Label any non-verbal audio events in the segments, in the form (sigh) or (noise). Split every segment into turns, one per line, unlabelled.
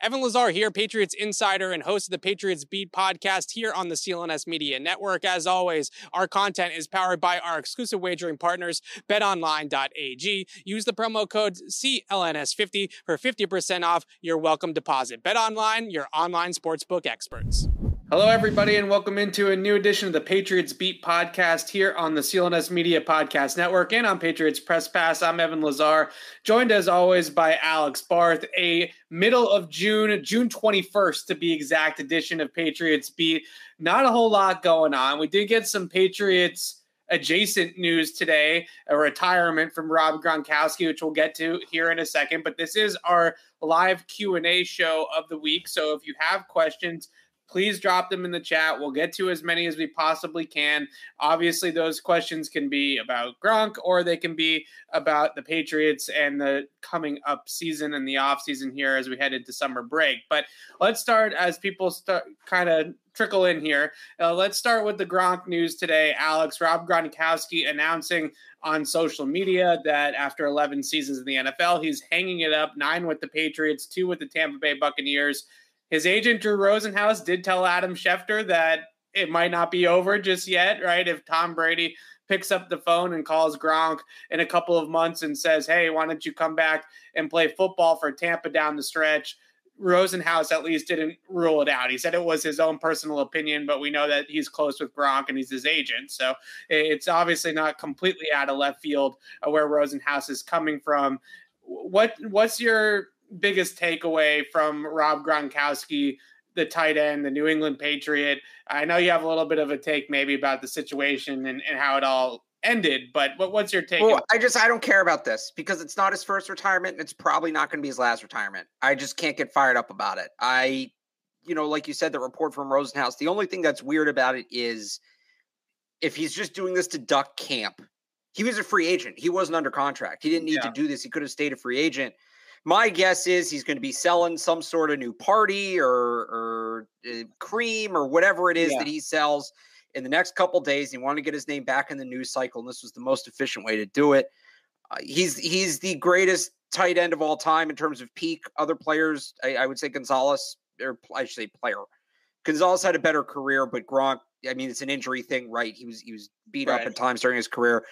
Evan Lazar here, Patriots insider and host of the Patriots Beat podcast here on the CLNS Media Network. As always, our content is powered by our exclusive wagering partners, betonline.ag. Use the promo code CLNS50 for 50% off your welcome deposit. BetOnline, your online sportsbook experts. Hello, everybody, and welcome into a new edition of the Patriots Beat podcast here on the CLNS Media Podcast Network and on Patriots Press Pass. I'm Evan Lazar, joined as always by Alex Barth. A middle of June, June 21st to be exact, edition of Patriots Beat. Not a whole lot going on. We did get some Patriots adjacent news today, a retirement from Rob Gronkowski, which we'll get to here in a second. But this is our live Q and A show of the week. So if you have questions please drop them in the chat. We'll get to as many as we possibly can. Obviously, those questions can be about Gronk or they can be about the Patriots and the coming up season and the off season here as we head into summer break. But let's start as people start kind of trickle in here. Uh, let's start with the Gronk news today. Alex Rob Gronkowski announcing on social media that after 11 seasons in the NFL, he's hanging it up nine with the Patriots, two with the Tampa Bay Buccaneers his agent Drew Rosenhaus did tell Adam Schefter that it might not be over just yet, right? If Tom Brady picks up the phone and calls Gronk in a couple of months and says, "Hey, why don't you come back and play football for Tampa down the stretch?" Rosenhaus at least didn't rule it out. He said it was his own personal opinion, but we know that he's close with Gronk and he's his agent. So it's obviously not completely out of left field uh, where Rosenhaus is coming from. What what's your biggest takeaway from Rob Gronkowski, the tight end, the New England Patriot? I know you have a little bit of a take maybe about the situation and, and how it all ended, but what, what's your take?
Well, I just I don't care about this because it's not his first retirement and it's probably not going to be his last retirement. I just can't get fired up about it. I, you know, like you said, the report from Rosenhaus. The only thing that's weird about it is if he's just doing this to duck camp. He was a free agent. He wasn't under contract. He didn't need yeah. to do this. He could have stayed a free agent. My guess is he's going to be selling some sort of new party or, or uh, cream or whatever it is yeah. that he sells in the next couple days. He wanted to get his name back in the news cycle, and this was the most efficient way to do it. Uh, he's he's the greatest tight end of all time in terms of peak. Other players, I, I would say Gonzalez, or I should say player. Gonzalez had a better career, but Gronk, I mean, it's an injury thing, right? He was he was beat right. up at times during his career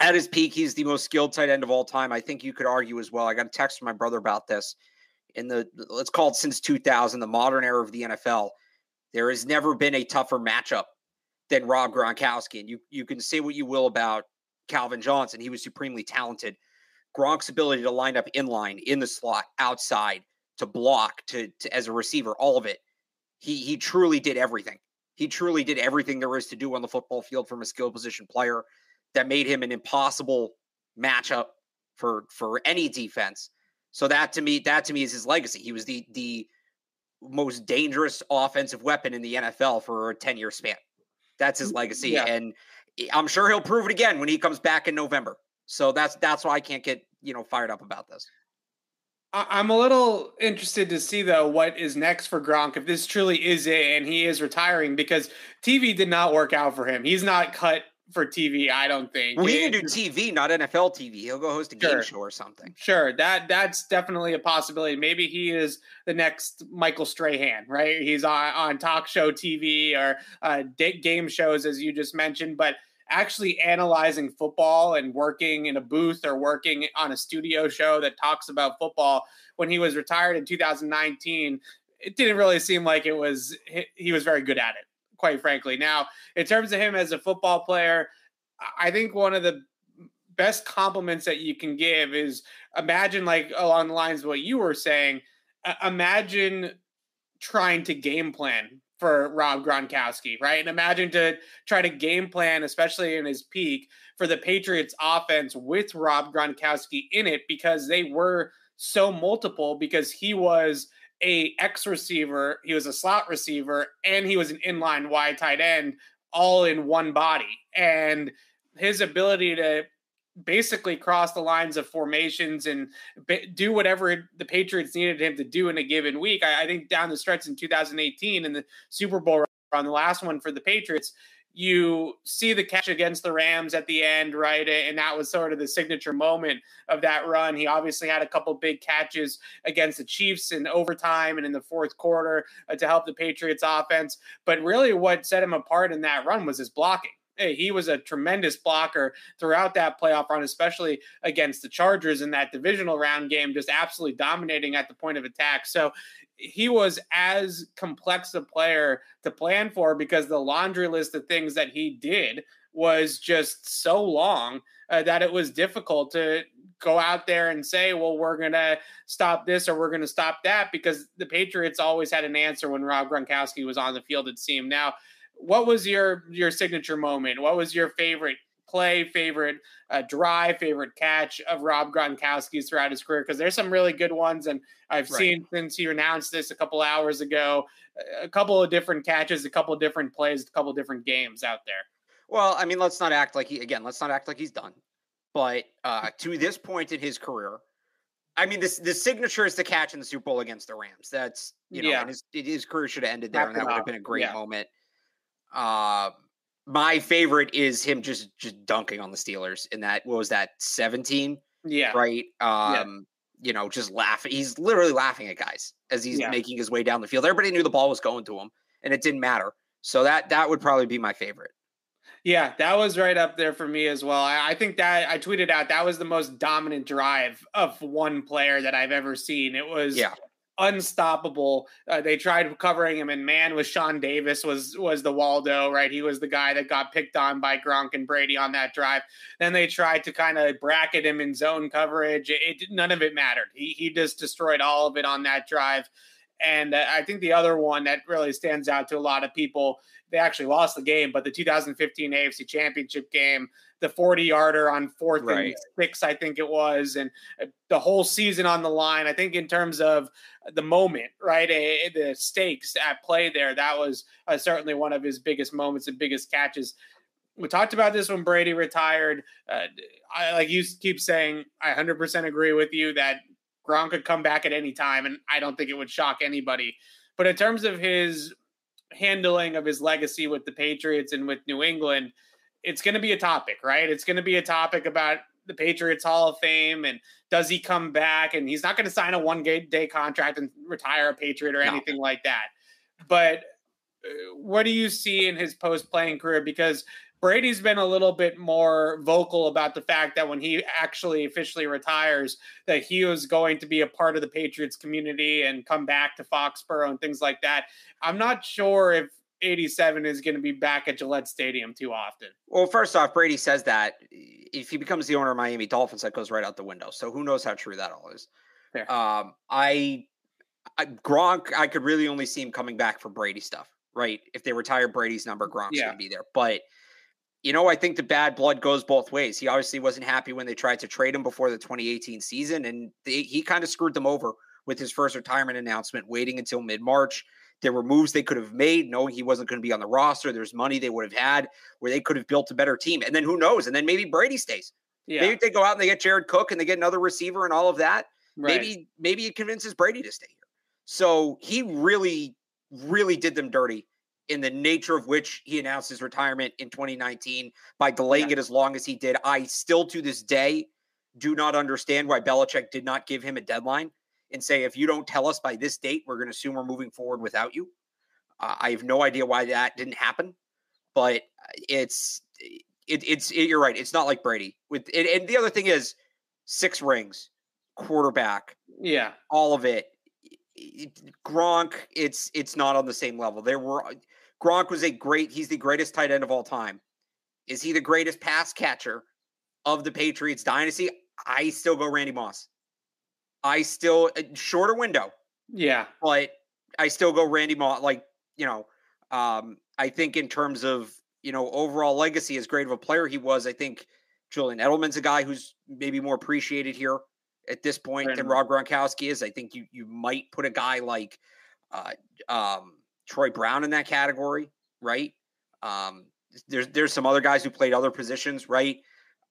at his peak, he's the most skilled tight end of all time. I think you could argue as well. I got a text from my brother about this. In the let's call it since 2000, the modern era of the NFL, there has never been a tougher matchup than Rob Gronkowski. And you you can say what you will about Calvin Johnson. He was supremely talented. Gronk's ability to line up in line, in the slot, outside, to block, to, to as a receiver, all of it. He he truly did everything. He truly did everything there is to do on the football field from a skill position player that made him an impossible matchup for for any defense. So that to me, that to me is his legacy. He was the the most dangerous offensive weapon in the NFL for a 10 year span. That's his mm, legacy. Yeah. And I'm sure he'll prove it again when he comes back in November. So that's that's why I can't get, you know, fired up about this.
I'm a little interested to see though what is next for Gronk if this truly is it and he is retiring because TV did not work out for him. He's not cut for TV. I don't think.
Well, he can do TV, not NFL TV. He'll go host a sure. game show or something.
Sure, that that's definitely a possibility. Maybe he is the next Michael Strahan, right? He's on on talk show TV or uh, game shows, as you just mentioned. But actually analyzing football and working in a booth or working on a studio show that talks about football when he was retired in 2019 it didn't really seem like it was he was very good at it quite frankly now in terms of him as a football player i think one of the best compliments that you can give is imagine like along the lines of what you were saying imagine trying to game plan for Rob Gronkowski, right? And imagine to try to game plan, especially in his peak, for the Patriots offense with Rob Gronkowski in it because they were so multiple because he was a X receiver, he was a slot receiver, and he was an inline wide tight end all in one body. And his ability to basically cross the lines of formations and do whatever the Patriots needed him to do in a given week. I, I think down the stretch in 2018 in the Super Bowl on the last one for the Patriots, you see the catch against the Rams at the end, right? And that was sort of the signature moment of that run. He obviously had a couple big catches against the Chiefs in overtime and in the fourth quarter uh, to help the Patriots offense. But really, what set him apart in that run was his blocking he was a tremendous blocker throughout that playoff run, especially against the Chargers in that divisional round game, just absolutely dominating at the point of attack. So he was as complex a player to plan for because the laundry list of things that he did was just so long uh, that it was difficult to go out there and say, well, we're going to stop this or we're going to stop that because the Patriots always had an answer when Rob Gronkowski was on the field, it seemed. Now, what was your your signature moment? What was your favorite play, favorite uh, drive, favorite catch of Rob Gronkowski's throughout his career? Because there's some really good ones, and I've right. seen since you announced this a couple hours ago, a couple of different catches, a couple of different plays, a couple of different games out there.
Well, I mean, let's not act like he again. Let's not act like he's done. But uh, to this point in his career, I mean, this the signature is the catch in the Super Bowl against the Rams. That's you know, yeah. his, his career should have ended there, and that would have been a great yeah. moment. Uh, my favorite is him just just dunking on the Steelers in that what was that 17?
Yeah.
Right. Um, yeah. you know, just laughing. He's literally laughing at guys as he's yeah. making his way down the field. Everybody knew the ball was going to him and it didn't matter. So that that would probably be my favorite.
Yeah, that was right up there for me as well. I, I, think that I tweeted out that was the most dominant drive of one player that I've ever seen. It was yeah unstoppable. Uh, they tried covering him, and man, was Sean Davis was was the Waldo, right? He was the guy that got picked on by Gronk and Brady on that drive. Then they tried to kind of bracket him in zone coverage. It, it, none of it mattered. He he just destroyed all of it on that drive. And uh, I think the other one that really stands out to a lot of people, they actually lost the game, but the 2015 AFC Championship game, the 40 yarder on fourth right. and six, I think it was, and uh, the whole season on the line. I think in terms of the moment, right, the stakes at play there, that was uh, certainly one of his biggest moments and biggest catches. We talked about this when Brady retired. Uh, I, like you keep saying, I 100% agree with you that Gronk could come back at any time, and I don't think it would shock anybody. But in terms of his handling of his legacy with the Patriots and with New England, it's going to be a topic, right? It's going to be a topic about the Patriots Hall of Fame and does he come back? And he's not going to sign a one day contract and retire a Patriot or anything no. like that. But uh, what do you see in his post playing career? Because Brady's been a little bit more vocal about the fact that when he actually officially retires, that he was going to be a part of the Patriots community and come back to Foxborough and things like that. I'm not sure if 87 is going to be back at Gillette Stadium too often.
Well, first off, Brady says that if he becomes the owner of Miami Dolphins, that goes right out the window. So who knows how true that all is. Um, I, I Gronk, I could really only see him coming back for Brady stuff, right? If they retire Brady's number, Gronk's yeah. going to be there. But you know, I think the bad blood goes both ways. He obviously wasn't happy when they tried to trade him before the 2018 season, and they, he kind of screwed them over with his first retirement announcement, waiting until mid March. There were moves they could have made, knowing he wasn't going to be on the roster. There's money they would have had where they could have built a better team. And then who knows? And then maybe Brady stays. Yeah. Maybe they go out and they get Jared Cook and they get another receiver and all of that. Right. Maybe maybe it convinces Brady to stay here. So he really, really did them dirty in the nature of which he announced his retirement in 2019 by delaying yeah. it as long as he did. I still to this day do not understand why Belichick did not give him a deadline and say, if you don't tell us by this date, we're going to assume we're moving forward without you. Uh, I have no idea why that didn't happen, but it's it, it's it, you're right. It's not like Brady with it, and the other thing is six rings, quarterback,
yeah,
all of it. it. Gronk, it's it's not on the same level. There were Gronk was a great. He's the greatest tight end of all time. Is he the greatest pass catcher of the Patriots dynasty? I still go Randy Moss. I still shorter window.
Yeah,
but I still go Randy Moss. Like you know, um, I think in terms of you know overall legacy, as great of a player he was, I think Julian Edelman's a guy who's maybe more appreciated here at this point right. than Rob Gronkowski is. I think you you might put a guy like uh, um, Troy Brown in that category, right? Um, there's there's some other guys who played other positions, right?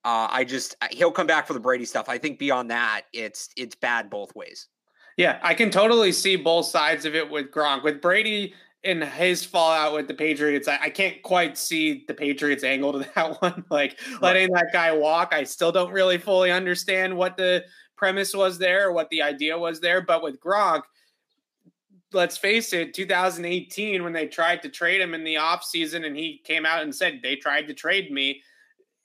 Uh, I just he'll come back for the Brady stuff. I think beyond that, it's it's bad both ways.
Yeah, I can totally see both sides of it with Gronk. With Brady in his fallout with the Patriots, I, I can't quite see the Patriots angle to (laughs) that one. like letting that guy walk, I still don't really fully understand what the premise was there or what the idea was there. But with Gronk, let's face it, 2018, when they tried to trade him in the offseason and he came out and said they tried to trade me,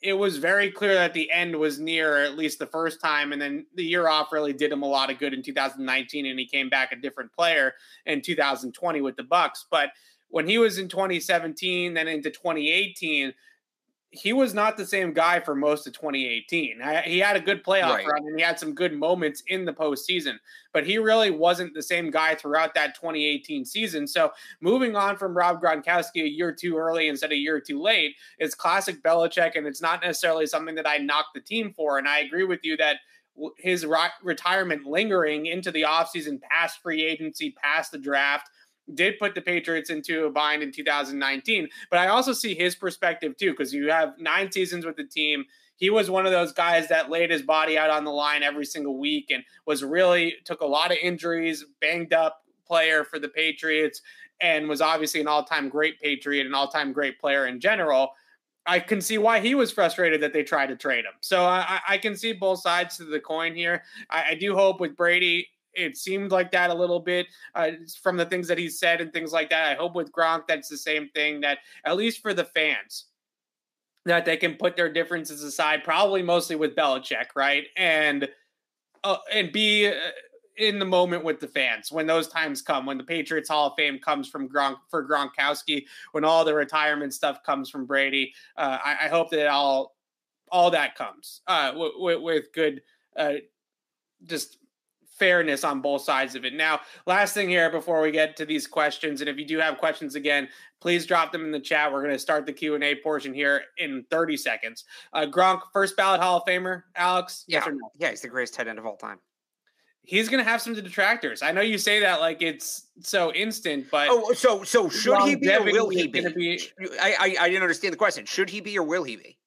it was very clear that the end was near, at least the first time. And then the year off really did him a lot of good in 2019, and he came back a different player in 2020 with the Bucs But when he was in 2017, then into 2018, he was not the same guy for most of 2018. He had a good playoff right. run and he had some good moments in the postseason, but he really wasn't the same guy throughout that 2018 season. So moving on from Rob Gronkowski a year too early instead of a year too late is classic Belichick, and it's not necessarily something that I knock the team for. And I agree with you that his retirement lingering into the offseason, past free agency, past the draft – did put the Patriots into a bind in 2019. But I also see his perspective too, because you have nine seasons with the team. He was one of those guys that laid his body out on the line every single week and was really took a lot of injuries, banged up player for the Patriots, and was obviously an all time great Patriot, an all time great player in general. I can see why he was frustrated that they tried to trade him. So I, I can see both sides to the coin here. I, I do hope with Brady, it seemed like that a little bit uh, from the things that he said and things like that. I hope with Gronk that's the same thing that at least for the fans that they can put their differences aside, probably mostly with Belichick, right? And uh, and be uh, in the moment with the fans when those times come, when the Patriots Hall of Fame comes from Gronk for Gronkowski, when all the retirement stuff comes from Brady. Uh, I, I, hope that all all that comes uh, w- w- with good, uh, just fairness on both sides of it. Now, last thing here before we get to these questions, and if you do have questions again, please drop them in the chat. We're going to start the Q and A portion here in 30 seconds. Uh, Gronk, first ballot Hall of Famer, Alex.
Yeah, no? yeah, he's the greatest tight end of all time.
He's going to have some detractors. I know you say that like it's so instant, but
oh, so so should he be or will he be? be... I, I I didn't understand the question. Should he be or will he be?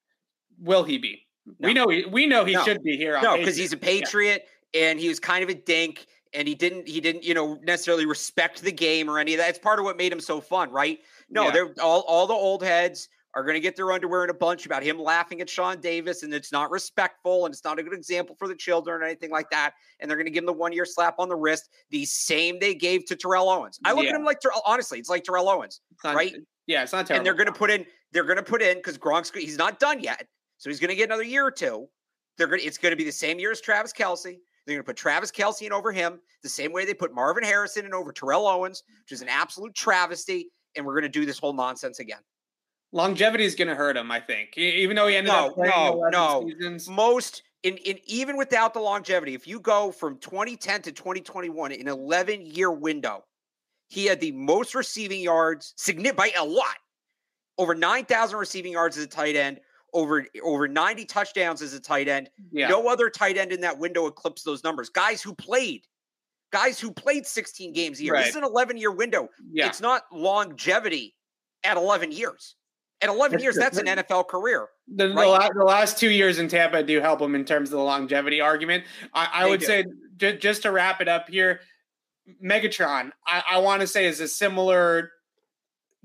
Will he be? No. We know he, we know he no. should be here.
no, because he's a Patriot. Yeah and he was kind of a dink and he didn't he didn't you know necessarily respect the game or any of that. It's part of what made him so fun, right? No, yeah. they're all all the old heads are going to get their underwear in a bunch about him laughing at Sean Davis, and it's not respectful and it's not a good example for the children or anything like that. And they're going to give him the one year slap on the wrist, the same they gave to Terrell Owens. I look yeah. at him like honestly, it's like Terrell Owens, not, right?
Yeah, it's not terrible.
And they're going to put in, they're going to put in because Gronk's he's not done yet, so he's going to get another year or two. They're going, it's going to be the same year as Travis Kelce. They're going to put Travis Kelce in over him the same way they put Marvin Harrison in over Terrell Owens, which is an absolute travesty. And we're going to do this whole nonsense again.
Longevity is going to hurt him, I think. Even though he ended no, up playing no, no. Seasons.
Most in, in even without the longevity, if you go from 2010 to 2021 in 11 year window, he had the most receiving yards, significant by a lot, over 9,000 receiving yards as a tight end, over over 90 touchdowns as a tight end. Yeah. No other tight end in that window eclipsed those numbers. Guys who played, guys who played 16 games a year. Right. This is an 11 year window. Yeah. It's not longevity at 11 years. At 11 years, that's an NFL career.
The, right? the, last, the, last, two years in Tampa do help him in terms of the longevity argument. I, I would do. say, j- just to wrap it up here, Megatron, I, I want to say is a similar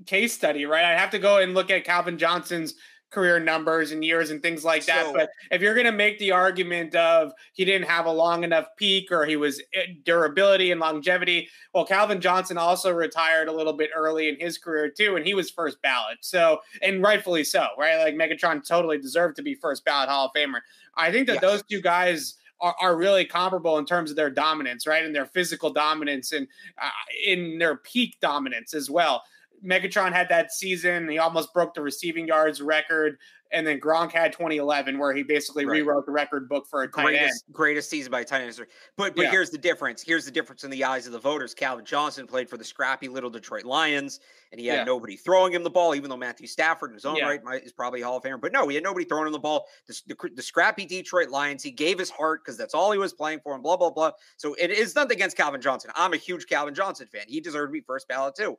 case study, right? I have to go and look at Calvin Johnson's career numbers and years and things like that.
So-
but if you're going to make the argument of he didn't have a long enough peak or he was eh, durability and longevity, well, Calvin Johnson also retired a little bit early in his career too, and he was first ballot. So, and rightfully so, right? Like Megatron totally deserved to be first ballot Hall of Famer. I think that
Yes.
those two guys are, are really comparable in terms of their dominance, right? And their physical dominance and uh, in their peak dominance as well. Megatron had that season. He almost broke the receiving yards record. And then Gronk had 2011, where he basically
Right.
rewrote the record book for a
greatest greatest season by a tight end history. But but
Yeah.
here's the difference. Here's the difference in the eyes of the voters. Calvin Johnson played for the scrappy little Detroit Lions, and he had
Yeah.
nobody throwing him the ball. Even though Matthew Stafford, in his own
Yeah.
right, might, is probably a Hall of Famer. But no, he had nobody throwing him the ball. The, the, the scrappy Detroit Lions. He gave his heart because that's all he was playing for, and blah blah blah. So it is nothing against Calvin Johnson. I'm a huge Calvin Johnson fan. He deserved to be first ballot too.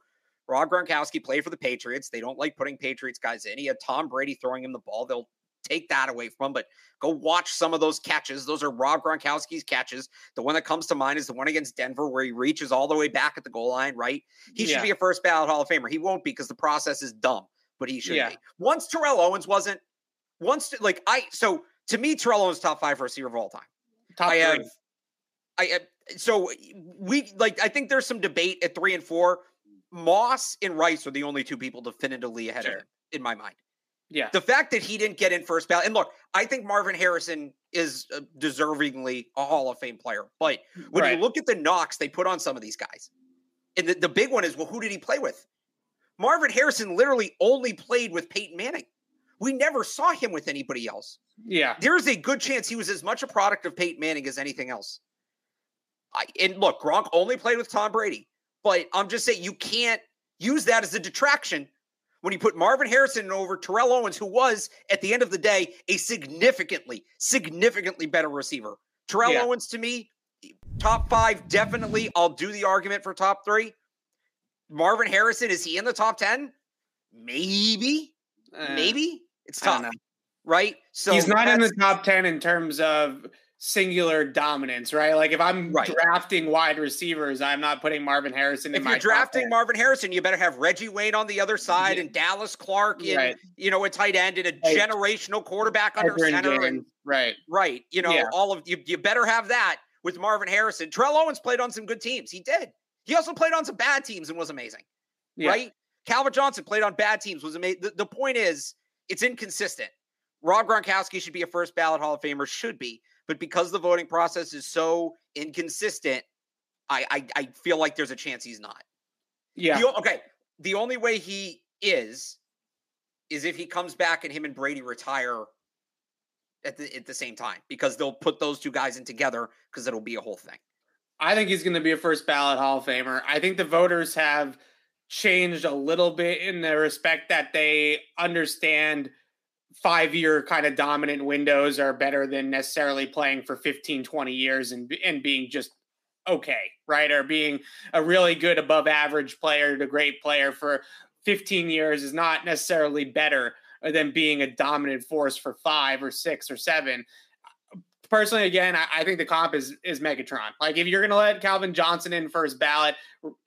Rob Gronkowski played for the Patriots. They don't like putting Patriots guys in. He had Tom Brady throwing him the ball. They'll take that away from him, but go watch some of those catches. Those are Rob Gronkowski's catches. The one that comes to mind is the one against Denver where he reaches all the way back at the goal line, right? He should be a first ballot Hall of Famer. He won't be because the process is dumb, but he should
Yeah.
be. Once Terrell Owens wasn't, once like I so to me, Terrell Owens top five receiver of all time.
Top
I have. I have, so we like I think there's some debate at three and four. Moss and Rice are the only two people definitively ahead
Sure.
of him in my mind.
Yeah.
The fact that he didn't get in first ballot, and look, I think Marvin Harrison is uh, deservingly a Hall of Fame player. But when
Right.
you look at the knocks they put on some of these guys, and the, the big one is, well, who did he play with? Marvin Harrison literally only played with Peyton Manning. We never saw him with anybody else.
Yeah.
There's a good chance he was as much a product of Peyton Manning as anything else. I, and look, Gronk only played with Tom Brady, but I'm just saying you can't use that as a detraction when you put Marvin Harrison over Terrell Owens, who was at the end of the day a significantly, significantly better receiver. Terrell
Yeah.
Owens to me, top five, definitely. I'll do the argument for top three. Marvin Harrison, is he in the top 10? Maybe,
Uh,
maybe. It's tough, right? So
he's not in the top 10 in terms of singular dominance, right? Like if I'm
Right.
drafting wide receivers, I'm not putting Marvin Harrison in
if
my
you're drafting
10.
Marvin Harrison, you better have Reggie Wayne on the other side
Yeah.
and Dallas Clark in,
Right.
you know, a tight end and a
Right.
generational quarterback under
Edgerrin
center. And,
right.
right. You know,
Yeah.
all of you, you better have that with Marvin Harrison. Terrell Owens played on some good teams. He did. He also played on some bad teams and was amazing.
Yeah.
Right. Calvin Johnson played on bad teams, was amazing. The, the point is, it's inconsistent. Rob Gronkowski should be a first ballot Hall of Famer, should be. But because the voting process is so inconsistent, I, I, I feel like there's a chance he's not.
Yeah.
The okay. The only way he is is if he comes back and him and Brady retire at the at the same time because they'll put those two guys in together because it'll be a whole thing.
I think he's going to be a first ballot Hall of Famer. I think the voters have changed a little bit in the respect that they understand five year kind of dominant windows are better than necessarily playing for 15, 20 years and, and being just okay, right? Or being a really good above average player to great player for 15 years is not necessarily better than being a dominant force for five or six or seven personally, again, I, I think the comp is is Megatron. Like if you're gonna let Calvin Johnson in first ballot,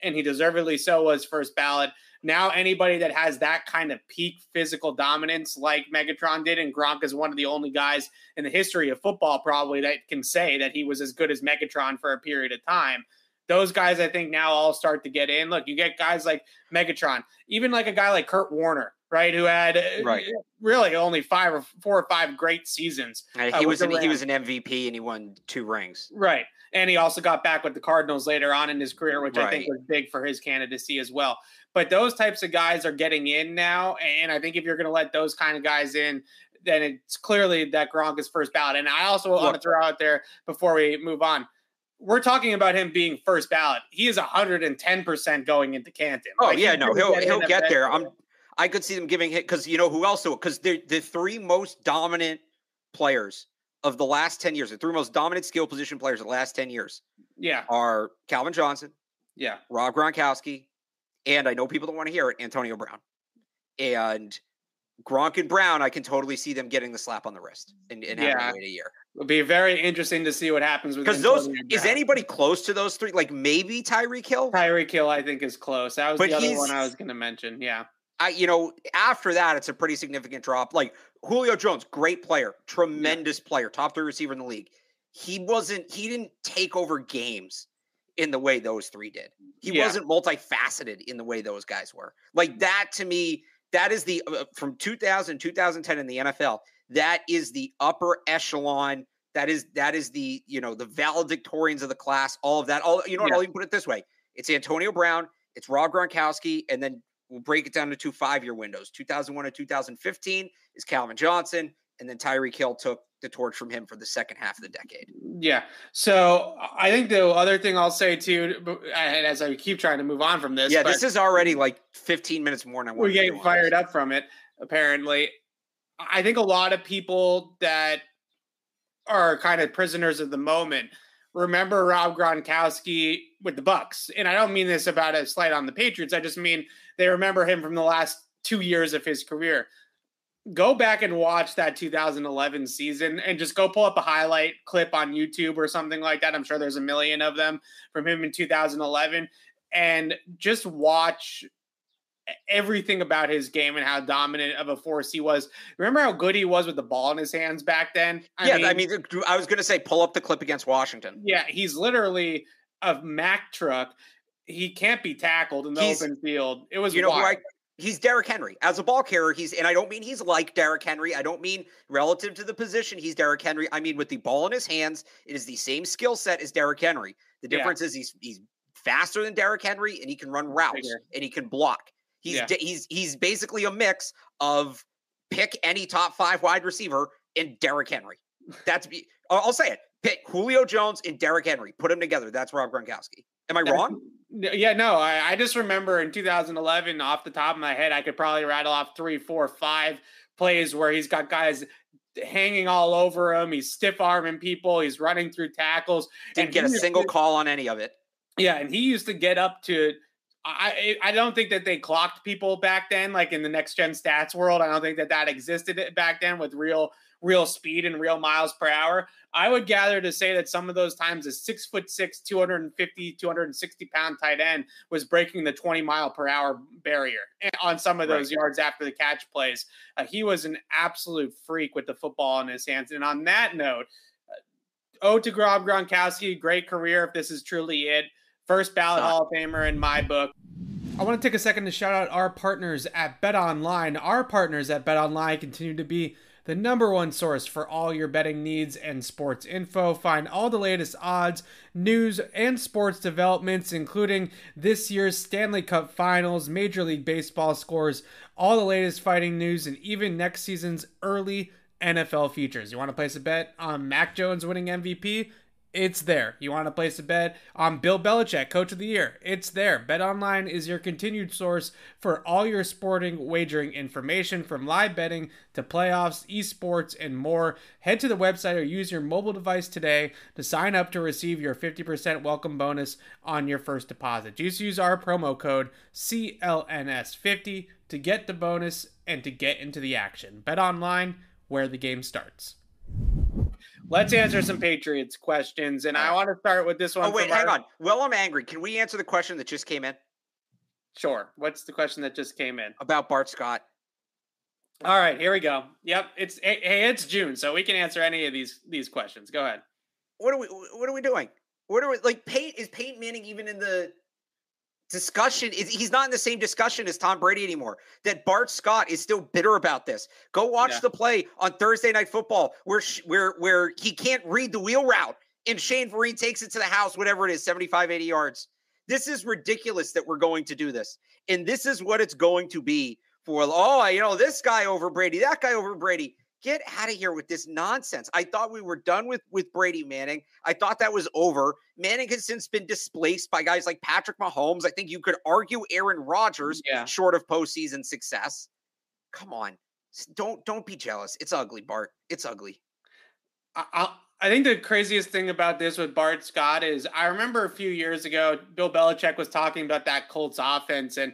and he deservedly so was first ballot. Now anybody that has that kind of peak physical dominance like Megatron did, and Gronk is one of the only guys in the history of football probably that can say that he was as good as Megatron for a period of time. Those guys, I think, now all start to get in. Look, you get guys like Megatron, even like a guy like Kurt Warner, right, who had uh,
Right.
really only five or four or five great seasons. Uh,
he was an, he was an MVP and he won two rings.
Right. And he also got back with the Cardinals later on in his career, which I think was big for his candidacy as well. But those types of guys are getting in now. And I think if you're going to let those kind of guys in, then it's clearly that Gronk is first ballot. And I also want to throw out there before we move on. We're talking about him being first ballot. He is 110% going into Canton.
Oh
Like,
yeah, no, he'll he'll get there. I'm. I could see them giving hit because you know who else? Because the the three most dominant players of the last ten years, the three most dominant skill position players of the last ten years
Yeah.
are Calvin Johnson,
Yeah.
Rob Gronkowski, and I know people don't want to hear it, Antonio Brown. And Gronk and Brown, I can totally see them getting the slap on the wrist and, and having
Yeah.
to wait a year.
It'll be very interesting to see what happens with
Because those is anybody close to those three? Like maybe Tyreek Hill.
Tyreek Hill, I think, is close. That was
But
the other one I was going to mention. Yeah.
I, you know, after that, it's a pretty significant drop. Like Julio Jones, great player, tremendous yeah. player, top three receiver in the league. He wasn't, he didn't take over games in the way those three did. He yeah. wasn't multifaceted in the way those guys were. Like that to me, that is the uh, from 2000 2010 in the NFL. That is the upper echelon. That is that is the you know the valedictorians of the class. All of that. All you know. Yeah. I'll even put it this way: it's Antonio Brown, it's Rob Gronkowski, and then we'll break it down to two five year windows. 2001 to 2015 is Calvin Johnson, and then Tyreek Hill took the torch from him for the second half of the decade.
Yeah. So I think the other thing I'll say too, and as I keep trying to move on from this,
yeah, this is already like 15 minutes more than
we're getting fired up from it. Apparently, I think a lot of people that are kind of prisoners of the moment remember Rob Gronkowski with the Bucs, and I don't mean this about a slight on the Patriots. I just mean they remember him from the last two years of his career go back and watch that 2011 season and just go pull up a highlight clip on YouTube or something like that. I'm sure there's a million of them from him in 2011 and just watch everything about his game and how dominant of a force he was. Remember how good he was with the ball in his hands back then?
I yeah, mean, I mean, I was going to say pull up the clip against Washington.
Yeah, he's literally a Mack truck. He can't be tackled in the he's, open field. It was
you know wild. who I he's Derrick Henry as a ball carrier. He's and I don't mean he's like Derrick Henry. I don't mean relative to the position he's Derrick Henry. I mean with the ball in his hands, it is the same skill set as Derrick Henry. The difference yeah. is he's he's faster than Derrick Henry and he can run routes and he can block. He's yeah. he's he's basically a mix of pick any top five wide receiver and Derrick Henry. That's I'll say it. Pick Julio Jones and Derrick Henry. Put them together. That's Rob Gronkowski. Am I wrong?
Yeah, no. I, I, just remember in 2011, off the top of my head, I could probably rattle off three, four, five plays where he's got guys hanging all over him. He's stiff arming people. He's running through tackles.
Didn't get a single to, call on any of it.
Yeah, and he used to get up to. I I don't think that they clocked people back then, like in the next gen stats world. I don't think that that existed back then with real real speed and real miles per hour. I would gather to say that some of those times a six foot six, 250, 260 pound tight end was breaking the 20 mile per hour barrier on some of those right. yards after the catch plays. Uh, he was an absolute freak with the football in his hands. And on that note, uh, ode to Rob Gronkowski, great career if this is truly it. First ballot Hall of Famer in my book. I want to take a second to shout out our partners at Bet Online. Our partners at Bet Online continue to be the number one source for all your betting needs and sports info. Find all the latest odds, news, and sports developments, including this year's Stanley Cup finals, Major League Baseball scores, all the latest fighting news, and even next season's early NFL futures. You want to place a bet on Mac Jones winning MVP? It's there. You want to place a bet on Bill Belichick, Coach of the Year? It's there. Bet Online is your continued source for all your sporting wagering information from live betting to playoffs, esports, and more. Head to the website or use your mobile device today to sign up to receive your 50% welcome bonus on your first deposit. Just use our promo code CLNS50 to get the bonus and to get into the action. Bet Online, where the game starts. Let's answer some Patriots questions, and I want to start with this one.
Oh wait, hang our... on. Well, I'm angry. Can we answer the question that just came in?
Sure. What's the question that just came in
about Bart Scott?
All right, here we go. Yep, it's hey, it's June, so we can answer any of these these questions. Go ahead.
What are we What are we doing? What are we like? Peyton is Peyton Manning even in the discussion is he's not in the same discussion as Tom Brady anymore. That Bart Scott is still bitter about this. Go watch yeah. the play on Thursday Night Football where where where he can't read the wheel route and Shane Vereen takes it to the house, whatever it is, 75, 80 yards. This is ridiculous that we're going to do this. And this is what it's going to be for, oh, you know, this guy over Brady, that guy over Brady. Get out of here with this nonsense. I thought we were done with with Brady Manning. I thought that was over. Manning has since been displaced by guys like Patrick Mahomes. I think you could argue Aaron Rodgers, yeah. short of postseason success. Come on, don't don't be jealous. It's ugly, Bart. It's ugly.
I, I think the craziest thing about this with Bart Scott is I remember a few years ago, Bill Belichick was talking about that Colts offense and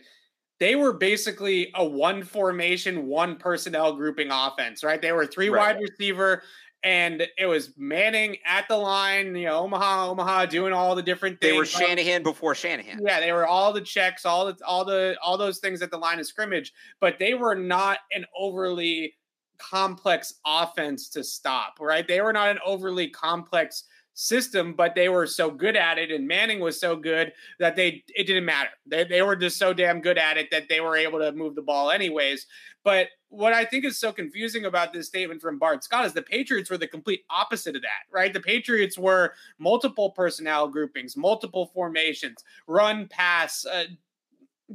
they were basically a one formation, one personnel grouping offense, right? They were three right. wide receiver and it was Manning at the line, you know, Omaha, Omaha, doing all the different things.
They were um, Shanahan before Shanahan.
Yeah, they were all the checks, all the all the all those things at the line of scrimmage, but they were not an overly complex offense to stop, right? They were not an overly complex system, but they were so good at it, and Manning was so good that they it didn't matter. They they were just so damn good at it that they were able to move the ball anyways. But what I think is so confusing about this statement from Bart Scott is the Patriots were the complete opposite of that, right? The Patriots were multiple personnel groupings, multiple formations, run, pass, uh,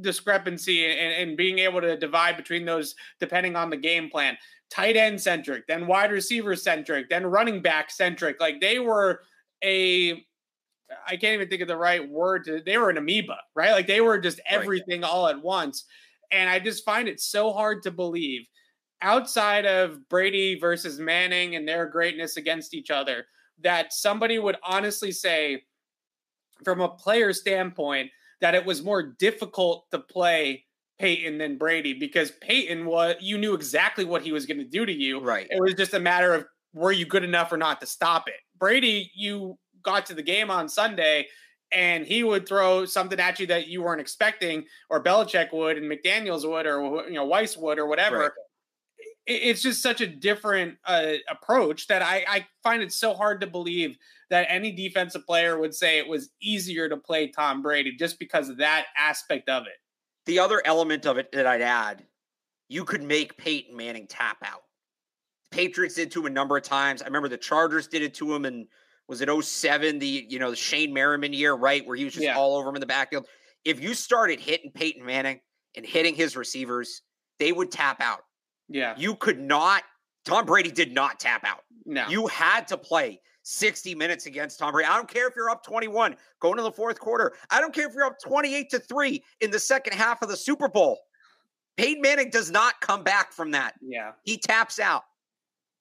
discrepancy, and, and being able to divide between those depending on the game plan. Tight end centric, then wide receiver centric, then running back centric. Like they were a I can't even think of the right word. To, they were an amoeba, right? Like they were just everything right. all at once. And I just find it so hard to believe outside of Brady versus Manning and their greatness against each other that somebody would honestly say, from a player standpoint, that it was more difficult to play Peyton than Brady because Peyton was you knew exactly what he was going to do to you.
Right.
It was just a matter of were you good enough or not to stop it. Brady, you got to the game on Sunday and he would throw something at you that you weren't expecting, or Belichick would, and McDaniels would, or you know Weis would, or whatever. Right. It's just such a different uh, approach that I, I find it so hard to believe that any defensive player would say it was easier to play Tom Brady just because of that aspect of it.
The other element of it that I'd add, you could make Peyton Manning tap out. Patriots did to him a number of times. I remember the Chargers did it to him and was it 07, the you know, the Shawne Merriman year, right? Where he was just yeah. all over him in the backfield. If you started hitting Peyton Manning and hitting his receivers, they would tap out.
Yeah.
You could not, Tom Brady did not tap out.
No.
You had to play 60 minutes against Tom Brady. I don't care if you're up 21 going to the fourth quarter. I don't care if you're up 28 to 3 in the second half of the Super Bowl. Peyton Manning does not come back from that.
Yeah.
He taps out.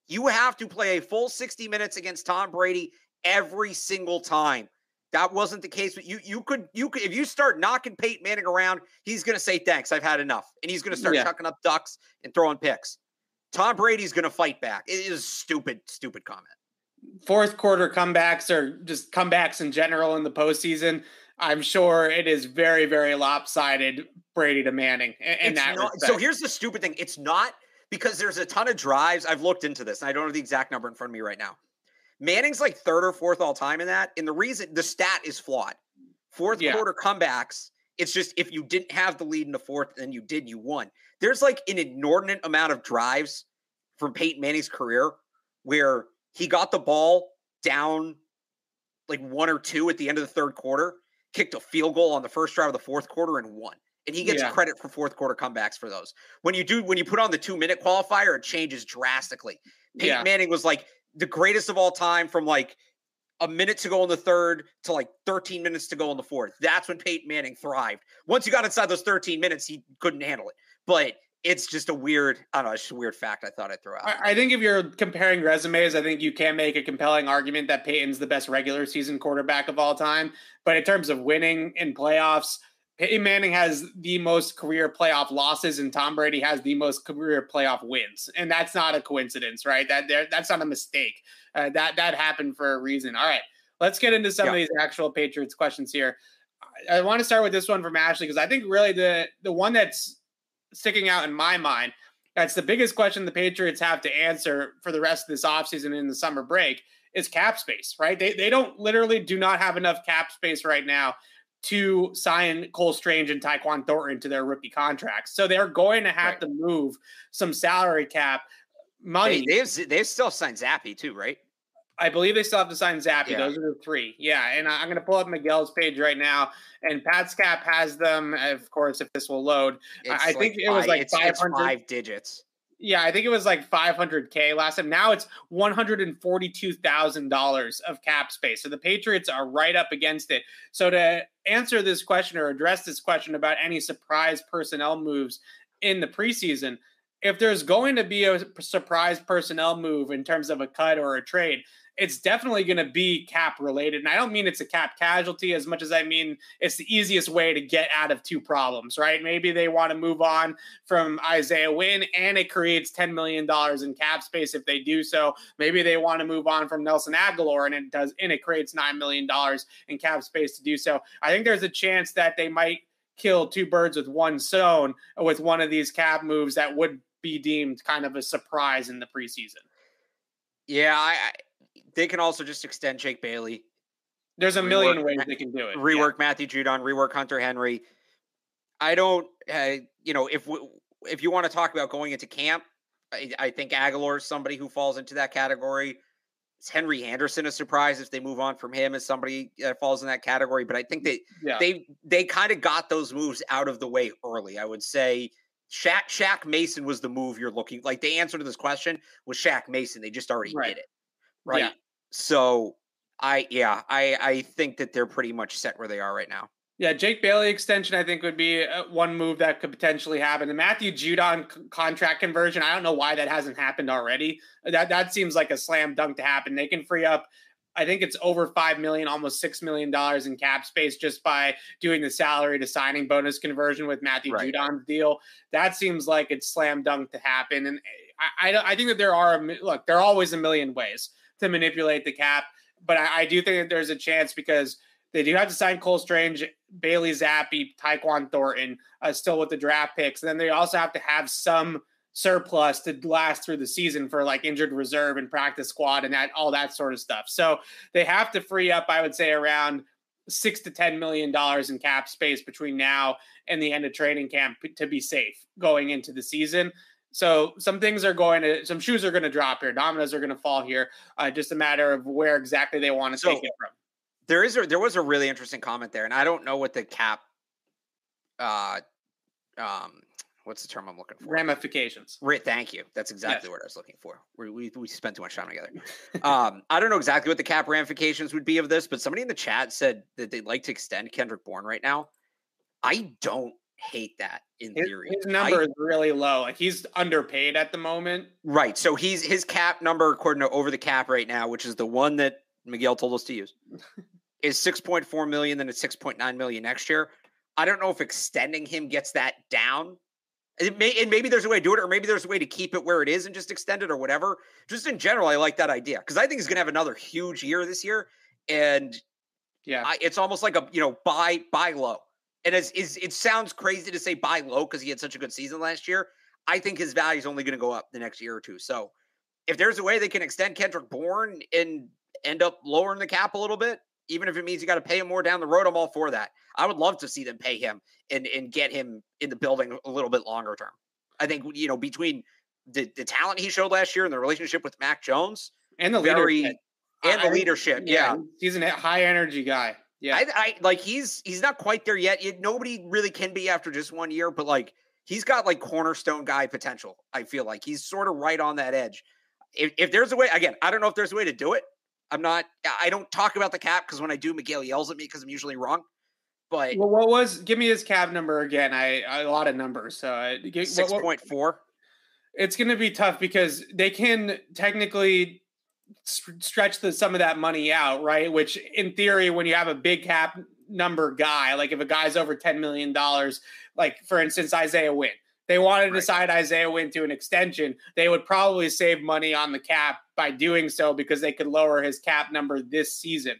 You have to play a full 60 minutes against Tom Brady every single time. That wasn't the case. But you you could you could if you start knocking Peyton Manning around, he's gonna say thanks, I've had enough. And he's gonna start yeah. chucking up ducks and throwing picks. Tom Brady's gonna fight back. It is stupid, stupid comment.
Fourth quarter comebacks or just comebacks in general in the postseason. I'm sure it is very, very lopsided Brady to Manning in, that
not, So here's the stupid thing. It's not because there's a ton of drives. I've looked into this and I don't have the exact number in front of me right now. Manning's like third or fourth all time in that. And the reason the stat is flawed. Fourth yeah. quarter comebacks. It's just if you didn't have the lead in the fourth then you did, you won. There's like an inordinate amount of drives from Peyton Manning's career where he got the ball down like one or two at the end of the third quarter, kicked a field goal on the first drive of the fourth quarter and won. And he gets yeah. credit for fourth quarter comebacks for those. When you do, when you put on the two minute qualifier, it changes drastically. Peyton yeah. Manning was like the greatest of all time from like a minute to go in the third to like 13 minutes to go in the fourth. That's when Peyton Manning thrived. Once you got inside those 13 minutes, he couldn't handle it. But it's just a weird, I don't know, it's just a weird fact I thought I'd throw out.
I think if you're comparing resumes, I think you can make a compelling argument that Peyton's the best regular season quarterback of all time. But in terms of winning in playoffs, Peyton Manning has the most career playoff losses, and Tom Brady has the most career playoff wins, and that's not a coincidence, right? That that's not a mistake. Uh, that that happened for a reason. All right, let's get into some yeah. of these actual Patriots questions here. I, I want to start with this one from Ashley because I think really the the one that's sticking out in my mind. That's the biggest question the Patriots have to answer for the rest of this offseason in the summer break is cap space, right? They, they don't literally do not have enough cap space right now to sign Cole Strange and Tyquan Thornton to their rookie contracts. So they're going to have right. to move some salary cap money.
They, they've they've still signed Zappe too, right?
I believe they still have to sign Zappe. Yeah. Those are the three. Yeah, and I'm going to pull up Miguel's page right now, and Pat's Cap has them. Of course, if this will load, it's I like think it was like 500
five digits.
Yeah, I think it was like 500k last time. Now it's 142 thousand dollars of cap space. So the Patriots are right up against it. So to answer this question or address this question about any surprise personnel moves in the preseason, if there's going to be a surprise personnel move in terms of a cut or a trade, it's definitely going to be cap related. And I don't mean it's a cap casualty as much as I mean it's the easiest way to get out of two problems, right? Maybe they want to move on from Isaiah Wynn and it creates $10 million in cap space if they do so. Maybe they want to move on from Nelson Agholor and it does, and it creates $9 million in cap space to do so. I think there's a chance that they might kill two birds with one stone with one of these cap moves that would be deemed kind of a surprise in the preseason.
Yeah, I, I they can also just extend Jake Bailey.
There's a rework, million ways they can do it.
Rework yeah. Matthew Judon, rework Hunter Henry. I don't, uh, you know, if if you want to talk about going into camp, I, I think Agholor is somebody who falls into that category. Is Henry Anderson a surprise if they move on from him as somebody that falls in that category? But I think they yeah. they they kind of got those moves out of the way early. I would say Shaq Shaq Mason was the move you're looking like. The answer to this question was Shaq Mason. They just already right. did it, right? Yeah. So I yeah, I I think that they're pretty much set where they are right now.
Yeah, Jake Bailey extension I think would be uh, one move that could potentially happen. The Matthew Judon c- contract conversion, I don't know why that hasn't happened already. That that seems like a slam dunk to happen. They can free up I think it's over five million, almost six million dollars in cap space just by doing the salary to signing bonus conversion with Matthew right. Judon's deal. That seems like it's slam dunk to happen. And I, I, I think that there are look, there are always a million ways to manipulate the cap. But I, I do think that there's a chance because they do have to sign Cole Strange, Bailey Zappe, Tyquan Thornton, uh, still with the draft picks. And then they also have to have some surplus to last through the season for like injured reserve and practice squad and that all that sort of stuff. So they have to free up, I would say, around six to ten million dollars in cap space between now and the end of training camp to be safe going into the season. So some things are going to, some shoes are going to drop here. Dominoes are going to fall here. Uh, just a matter of where exactly they want to so take it from.
There is a, there was a really interesting comment there, and I don't know what the cap, uh, um, what's the term I'm looking for?
Ramifications.
Right. Thank you. That's exactly yes. what I was looking for. We, we, we spent too much time together. (laughs) um, I don't know exactly what the cap ramifications would be of this, but somebody in the chat said that they'd like to extend Kendrick Bourne right now. I don't hate that in
his,
theory.
His number I, is really low. Like he's underpaid at the moment.
Right. So he's his cap number according to over the cap right now, which is the one that Miguel told us to use, (laughs) is 6.4 million, then it's 6.9 million next year. I don't know if extending him gets that down. It may, and maybe there's a way to do it, or maybe there's a way to keep it where it is and just extend it or whatever. Just in general, I like that idea because I think he's going to have another huge year this year, and yeah, I, it's almost like a you know buy buy low. And as is it sounds crazy to say buy low because he had such a good season last year. I think his value is only going to go up the next year or two. So if there's a way they can extend Kendrick Bourne and end up lowering the cap a little bit, even if it means you got to pay him more down the road, I'm all for that. I would love to see them pay him and and get him in the building a little bit longer term. I think you know between the, the talent he showed last year and the relationship with Mac Jones
and the very, leadership
and the leadership, yeah, yeah.
he's a high energy guy. Yeah,
I, I like he's he's not quite there yet. It, nobody really can be after just one year, but like he's got like cornerstone guy potential. I feel like he's sort of right on that edge. If, if there's a way, again, I don't know if there's a way to do it. I'm not. I don't talk about the cap because when I do, Miguel yells at me because I'm usually wrong. But
well, what was? Give me his cap number again. I a lot of numbers. So uh,
six point four.
It's going to be tough because they can technically stretch the, some of that money out, right? Which in theory, when you have a big cap number guy, like if a guy's over $10 million, like for instance, Isaiah Wynn, they wanted to right. sign Isaiah Wynn to an extension, they would probably save money on the cap by doing so because they could lower his cap number this season.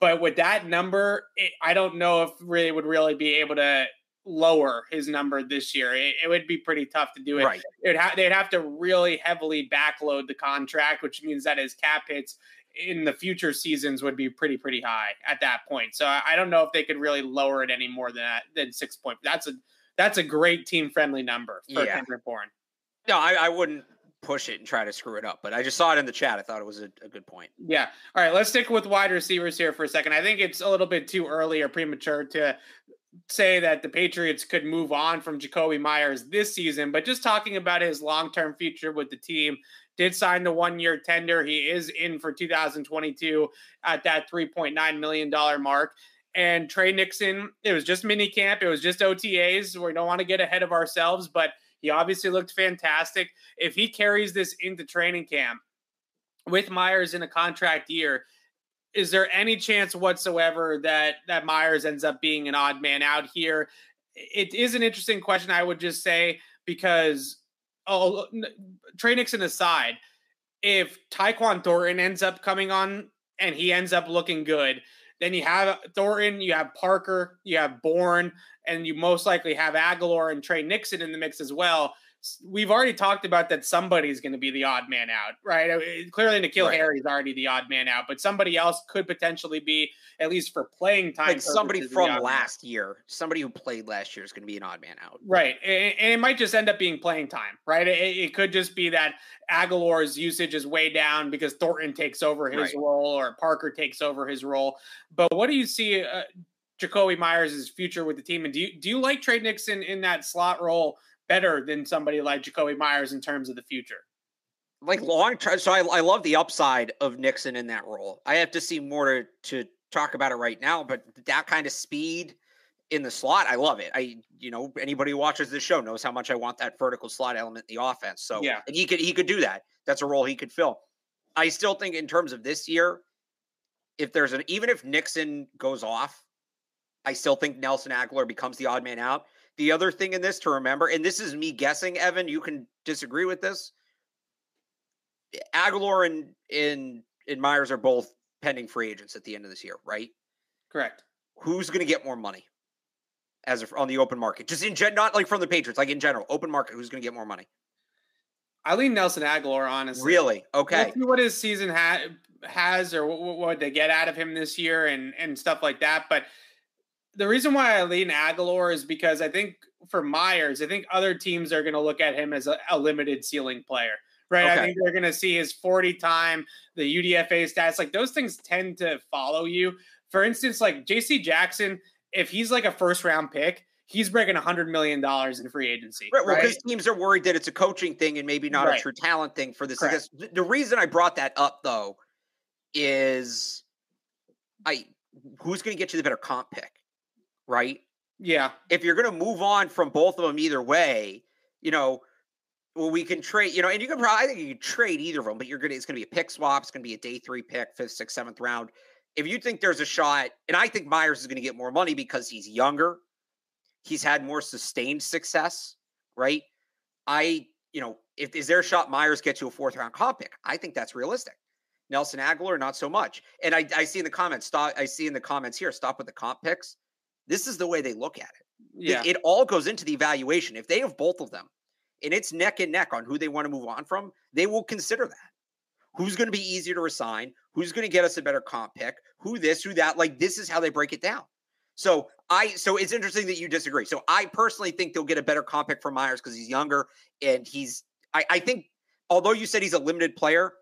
But with that number, it, I don't know if really would really be able to lower his number this year. It, it, would be pretty tough to do it.
Right.
It'd ha- they'd have to really heavily backload the contract, which means that his cap hits in the future seasons would be pretty pretty high at that point. So I, I don't know if they could really lower it any more than that than six point. That's a that's a great team friendly number for yeah. Kendrick Bourne.
No, I, I wouldn't push it and try to screw it up. But I just saw it in the chat. I thought it was a, a, good point.
Yeah. All right. Let's stick with wide receivers here for a second. I think it's a little bit too early or premature to say that the Patriots could move on from Jakobi Meyers this season, but just talking about his long term future with the team, did sign the one year tender. He is in for 2022 at that $3.9 million mark. And Tre Nixon, it was just mini camp, it was just OTAs. We don't want to get ahead of ourselves, but he obviously looked fantastic. If he carries this into training camp, with Meyers in a contract year, is there any chance whatsoever that that Meyers ends up being an odd man out here? It is an interesting question, I would just say, because oh, oh Tre Nixon aside, if Tyquan Thornton ends up coming on and he ends up looking good, then you have Thornton, you have Parker, you have Bourne, and you most likely have Agholor and Tre Nixon in the mix as well we've already talked about that somebody's going to be the odd man out, right? I mean, clearly, N'Keal right. Harry is already the odd man out, but somebody else could potentially be, at least for playing time.
Like somebody from last year, somebody who played last year is going to be an odd man out.
Right. And, and, it might just end up being playing time, right? It, it, could just be that Agholor's usage is way down because Thornton takes over his right. role or Parker takes over his role. But what do you see? Uh, Jakobi Meyers' future with the team, and do you do you like Tre Nixon in that slot role better than somebody like Jakobi Meyers in terms of the future.
Like long term, so I, I love the upside of Nixon in that role. I have to see more to, to talk about it right now, but that kind of speed in the slot, I love it. I, you know, anybody who watches this show knows how much I want that vertical slot element in the offense. So yeah, and he could he could do that. That's a role he could fill. I still think in terms of this year, if there's an even if Nixon goes off, I still think Nelson Agholor becomes the odd man out. The other thing in this to remember, and this is me guessing, Evan, you can disagree with this. Agholor and and, in Meyers are both pending free agents at the end of this year, right?
Correct.
Who's going to get more money as a, on the open market? Just in gen, not like from the Patriots, like in general, open market. Who's going to get more money?
I lean Nelson Agholor, honestly.
Really? Okay.
Let's see what his season ha- has, or what, what they get out of him this year, and and stuff like that. But the reason why I lean Agholor is because I think for Meyers, I think other teams are going to look at him as a, a limited ceiling player, right? Okay. I think they're going to see his 40 time, the UDFA stats, like those things tend to follow you. For instance, like JC Jackson, if he's like a first round pick, he's breaking $100 million in free agency.
Right. Well, because right? teams are worried that it's a coaching thing and maybe not right. a true talent thing for this. Because the reason I brought that up, though, is I who's going to get you the better comp pick? Right?
Yeah.
If you're going to move on from both of them either way, you know, well, we can trade, you know, and you can probably, I think you can trade either of them, but you're going to, it's going to be a pick swap. It's going to be a day three pick, fifth, sixth, seventh round. If you think there's a shot, and I think Meyers is going to get more money because he's younger, he's had more sustained success, right? I, you know, if is there a shot Meyers gets you a fourth round comp pick? I think that's realistic. Nelson Agholor, not so much. And I, I see in the comments, stop, I see in the comments here, stop with the comp picks. This is the way they look at it. Yeah. It, it all goes into the evaluation. If they have both of them and it's neck and neck on who they want to move on from, they will consider that. Who's going to be easier to resign? Who's going to get us a better comp pick? Who this, who that? Like this is how they break it down. So I so it's interesting that you disagree. So I personally think they'll get a better comp pick for Meyers because he's younger and he's I, I think although you said he's a limited player,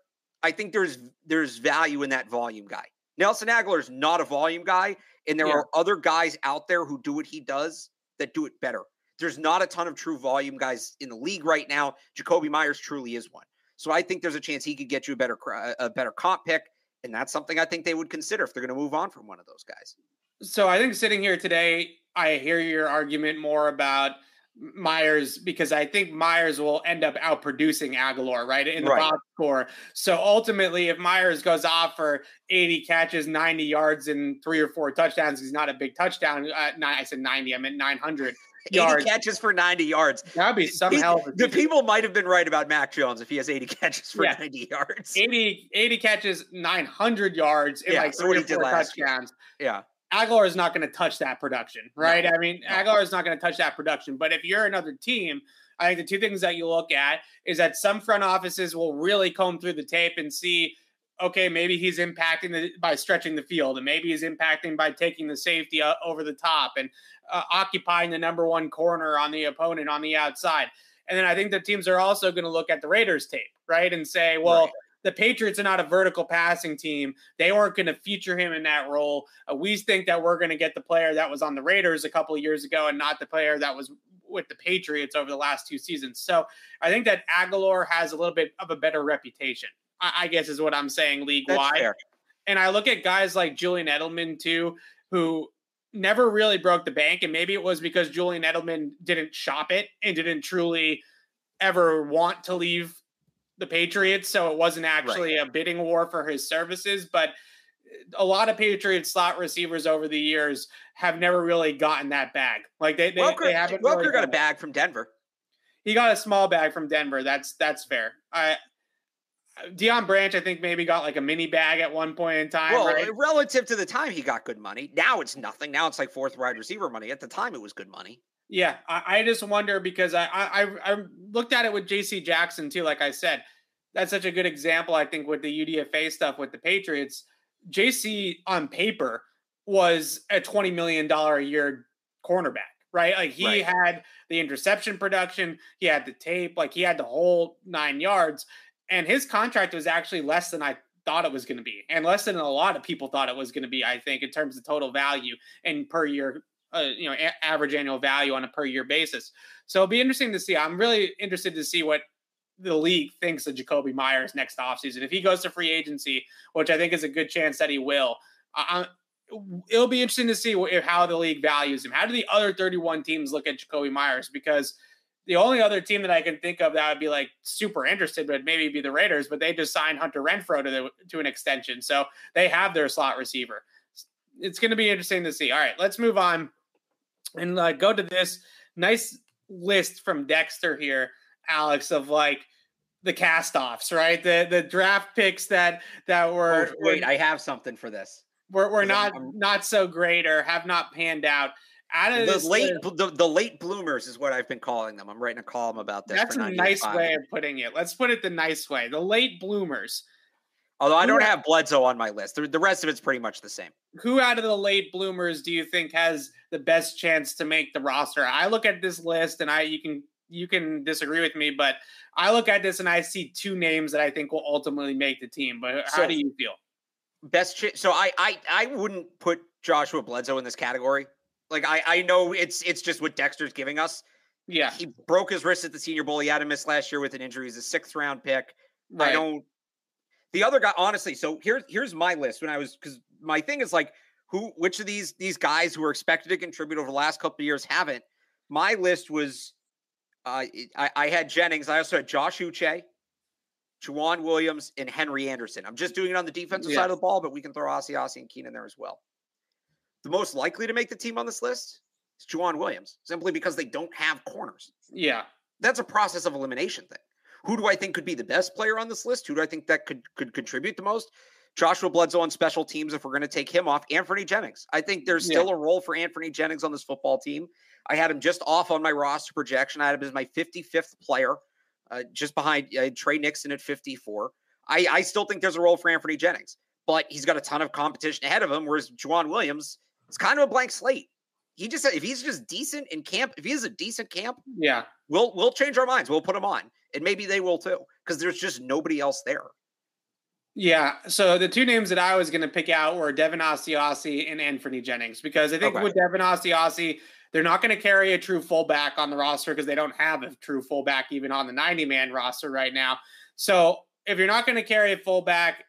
I think there's there's value in that volume guy. Nelson Agholor is not a volume guy, and there yeah. are other guys out there who do what he does that do it better. There's not a ton of true volume guys in the league right now. Jakobi Meyers truly is one. So I think there's a chance he could get you a better a better comp pick, and that's something I think they would consider if they're going to move on from one of those guys.
So I think sitting here today, I hear your argument more about Meyers because I think Meyers will end up outproducing Agholor, right, in the right. box score. So ultimately, if Meyers goes off for 80 catches, 90 yards, and three or four touchdowns, he's not a big touchdown. Uh, I said 90, I meant 900. 80 yards.
catches for 90 yards.
That'd be some hell.
The people might have been right about Mac Jones if he has 80 (laughs) catches for yeah. 90 yards.
80, 80 catches, 900 yards, and yeah, like three or four touchdowns.
Yeah.
Agholor is not going to touch that production, right? No. I mean, no. Agholor is not going to touch that production. But if you're another team, I think the two things that you look at is that some front offices will really comb through the tape and see, okay, maybe he's impacting the, by stretching the field, and maybe he's impacting by taking the safety uh, over the top and uh, occupying the number one corner on the opponent on the outside. And then I think the teams are also going to look at the Raiders tape, right, and say, well. Right the Patriots are not a vertical passing team. They weren't going to feature him in that role. Uh, we think that we're going to get the player that was on the Raiders a couple of years ago and not the player that was with the Patriots over the last two seasons. So I think that Agholor has a little bit of a better reputation, I, I guess is what I'm saying league wide. And I look at guys like Julian Edelman too, who never really broke the bank. And maybe it was because Julian Edelman didn't shop it and didn't truly ever want to leave the Patriots, so it wasn't actually right. a bidding war for his services. But uh, a lot of Patriots slot receivers over the years have never really gotten that bag. Like they, they,
Welker,
they haven't.
Welker really got a bag from Denver.
He got a small bag from Denver. That's that's fair. I Deion Branch, I think maybe got like a mini bag at one point in time.
Well,
right?
Uh, relative to the time he got good money. Now it's nothing. Now it's like fourth wide receiver money. At the time, it was good money.
Yeah, I, I just wonder because I, I I looked at it with J.C. Jackson too. Like I said, that's such a good example. I think with the UDFA stuff with the Patriots, JC on paper was a twenty million dollar a year cornerback right? Like he right. had the interception production, he had the tape, like he had the whole nine yards and his contract was actually less than I thought it was going to be, and less than a lot of people thought it was going to be. I think in terms of total value and per year, uh, you know, a- average annual value on a per year basis. So it'll be interesting to see. I'm really interested to see what the league thinks of Jakobi Meyers next offseason. If he goes to free agency, which I think is a good chance that he will, it'll be interesting to see how the league values him. How do the other 31 teams look at Jakobi Meyers? Because – the only other team that I can think of that would be like super interested would maybe be the Raiders, but they just signed Hunter Renfrow to the, to an extension, so they have their slot receiver. It's going to be interesting to see. All right, let's move on and uh, go to this nice list from Dexter here, Alex, of like the cast-offs, right? The the draft picks that that were.
Oh, wait, were, I have something for this.
We're, we're not I'm, not so great or have not panned out
out of the late the, the, late bloomers is what I've been calling them. I'm writing a column about this.
That's a nice way of putting it. Let's put it the nice way. The late bloomers.
Although I don't have Bledsoe on my list. The, the rest of it's pretty much the same.
Who out of the late bloomers do you think has the best chance to make the roster? I look at this list and I you can you can disagree with me, but I look at this and I see two names that I think will ultimately make the team. But how so, do you feel?
Best ch- so I I I wouldn't put Joshua Bledsoe in this category. Like I, I know it's it's just what Dexter's giving us.
Yeah,
he broke his wrist at the Senior Bowl. He had to miss last year with an injury. He's a sixth round pick. Right. I don't. The other guy, honestly. So here's here's my list. When I was because my thing is like who, which of these these guys who are expected to contribute over the last couple of years haven't. My list was, uh, I, I had Jennings. I also had Josh Uche, Joejuan Williams, and Henry Anderson. I'm just doing it on the defensive yeah. side of the ball, but we can throw Asiasi and Keenan there as well the most likely to make the team on this list is Joejuan Williams, simply because they don't have corners.
Yeah.
That's a process of elimination thing. Who do I think could be the best player on this list? Who do I think that could could contribute the most? Joshua Bledsoe on special teams, if we're going to take him off, Anfernee Jennings. I think there's still yeah. a role for Anfernee Jennings on this football team. I had him just off on my roster projection. I had him as my 55th player, uh, just behind uh, Tre Nixon at 54. I, I still think there's a role for Anfernee Jennings, but he's got a ton of competition ahead of him, whereas Joejuan Williams it's kind of a blank slate. He just if he's just decent in camp, if he is a decent camp,
yeah,
we'll we'll change our minds. We'll put him on, and maybe they will too, because there's just nobody else there.
Yeah. So the two names that I was going to pick out were Devin Asiasi and Anfernee Jennings, because I think okay. with Devin Asiasi, they're not going to carry a true fullback on the roster because they don't have a true fullback even on the 90 man roster right now. So if you're not going to carry a fullback,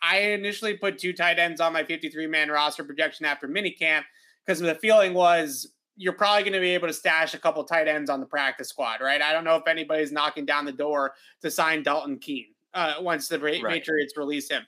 I initially put two tight ends on my 53 man roster projection after minicamp because the feeling was you're probably going to be able to stash a couple tight ends on the practice squad, right? I don't know if anybody's knocking down the door to sign Dalton Keene uh, once the right. Patriots release him.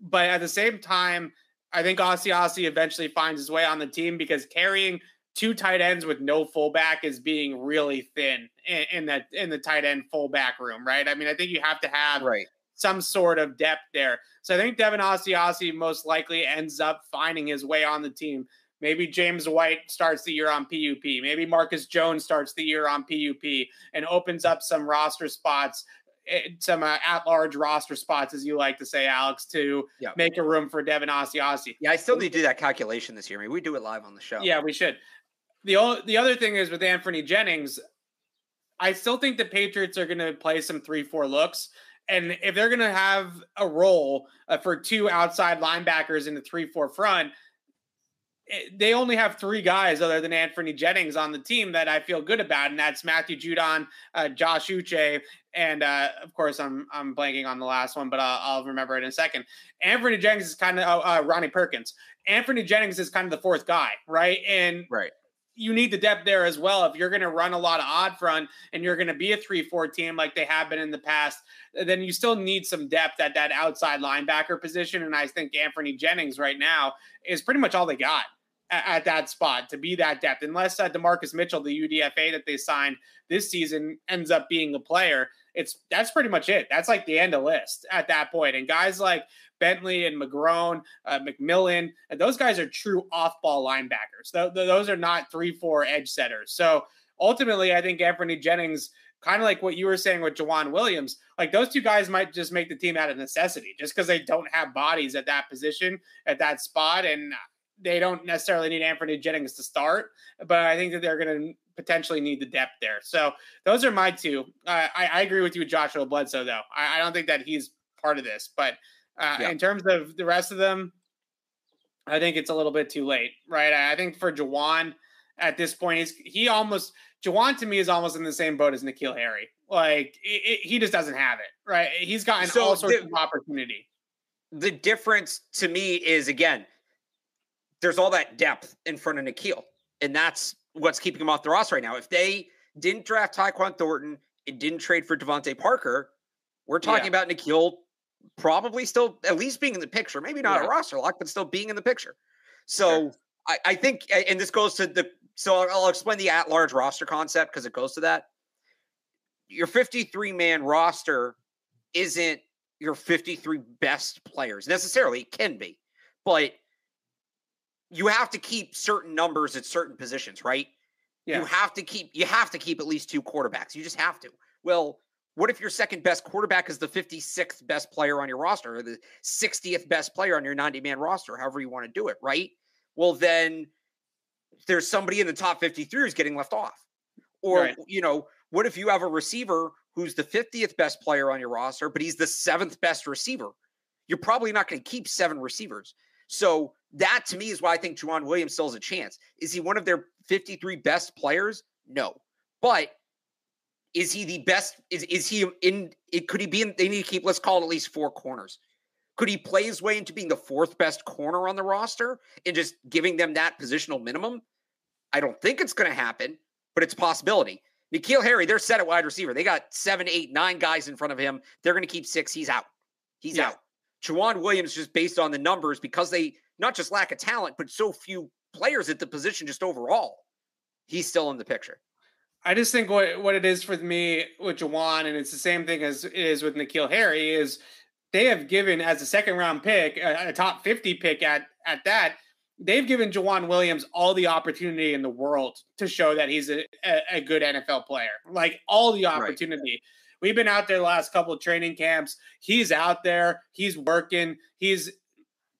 But at the same time, I think Asiasi eventually finds his way on the team because carrying two tight ends with no fullback is being really thin in, in that in the tight end fullback room, right? I mean, I think you have to have
right
some sort of depth there. So I think Devin Asiasi most likely ends up finding his way on the team. Maybe James White starts the year on PUP. Maybe Marcus Jones starts the year on PUP and opens up some roster spots, eh, some uh, at-large roster spots, as you like to say, Alex, to yeah. make a room for Devin Asiasi.
Yeah, I still need to do that calculation this year. Maybe we do it live on the show.
Yeah, we should. The o- the other thing is with Anfernee Jennings, I still think the Patriots are going to play some three-four looks. And if they're going to have a role uh, for two outside linebackers in the three-four front, they only have three guys other than Anfernee Jennings on the team that I feel good about, and that's Matthew Judon, uh, Josh Uche, and uh, of course I'm I'm blanking on the last one, but I'll, I'll remember it in a second. Anfernee Jennings is kind of uh, uh, Ronnie Perkins. Anfernee Jennings is kind of the fourth guy, right? And
right
you need the depth there as well. If you're going to run a lot of odd front and you're going to be a 3 4 team like they have been in the past, then you still need some depth at that outside linebacker position. And I think Anfernee Jennings right now is pretty much all they got at, at that spot to be that depth. Unless uh, Demarcus Mitchell, the UDFA that they signed this season, ends up being a player, it's that's pretty much it. That's like the end of list at that point. And guys like Bentley and McGrone, uh, McMillan. those guys are true off-ball linebackers. Th- th- those are not three-four edge setters. So ultimately, I think Anfernee Jennings, kind of like what you were saying with Joejuan Williams, like those two guys might just make the team out of necessity, just because they don't have bodies at that position at that spot, and they don't necessarily need Anfernee Jennings to start. But I think that they're going to potentially need the depth there. So those are my two. Uh, I, I, agree with you, Joshua Bledsoe, though. I, I don't think that he's part of this, but uh, yeah. In terms of the rest of them, I think it's a little bit too late, right? I think for Joejuan at this point, he's he almost Joejuan to me is almost in the same boat as N'Keal Harry. Like it, it, he just doesn't have it, right? He's gotten so all sorts the, of opportunity.
The difference to me is again, there's all that depth in front of N'Keal, and that's what's keeping him off the roster right now. If they didn't draft Tyquan Thornton and didn't trade for DeVante Parker, we're talking yeah. about N'Keal probably still at least being in the picture. Maybe not yeah. a roster lock, but still being in the picture. So sure. I, I, think, and this goes to the. So I'll, I'll explain the at-large roster concept because it goes to that. Your 53 man roster isn't your 53 best players necessarily. It can be, but you have to keep certain numbers at certain positions, right? Yeah. You have to keep you have to keep at least two quarterbacks. You just have to. Well, what if your second best quarterback is the 56th best player on your roster or the 60th best player on your 90 man roster, however you want to do it, right? Well, then there's somebody in the top 53 who's getting left off. Or, right. you know, what if you have a receiver who's the 50th best player on your roster, but he's the seventh best receiver? You're probably not going to keep seven receivers. So that to me is why I think Joejuan Williams still has a chance. Is he one of their 53 best players? No. But is he the best? Is is he in? It could he be in? They need to keep. Let's call it at least four corners. Could he play his way into being the fourth best corner on the roster and just giving them that positional minimum? I don't think it's going to happen, but it's a possibility. N'Keal Harry, they're set at wide receiver. They got seven, eight, nine guys in front of him. They're going to keep six. He's out. He's yeah. out. Joejuan Williams, just based on the numbers, because they not just lack of talent, but so few players at the position just overall, he's still in the picture.
I just think what what it is for me with Joejuan, and it's the same thing as it is with N'Keal Harry, is they have given as a second round pick, a, a top 50 pick at at that, they've given Joejuan Williams all the opportunity in the world to show that he's a, a, a good NFL player. Like all the opportunity. Right. We've been out there the last couple of training camps. He's out there, he's working, he's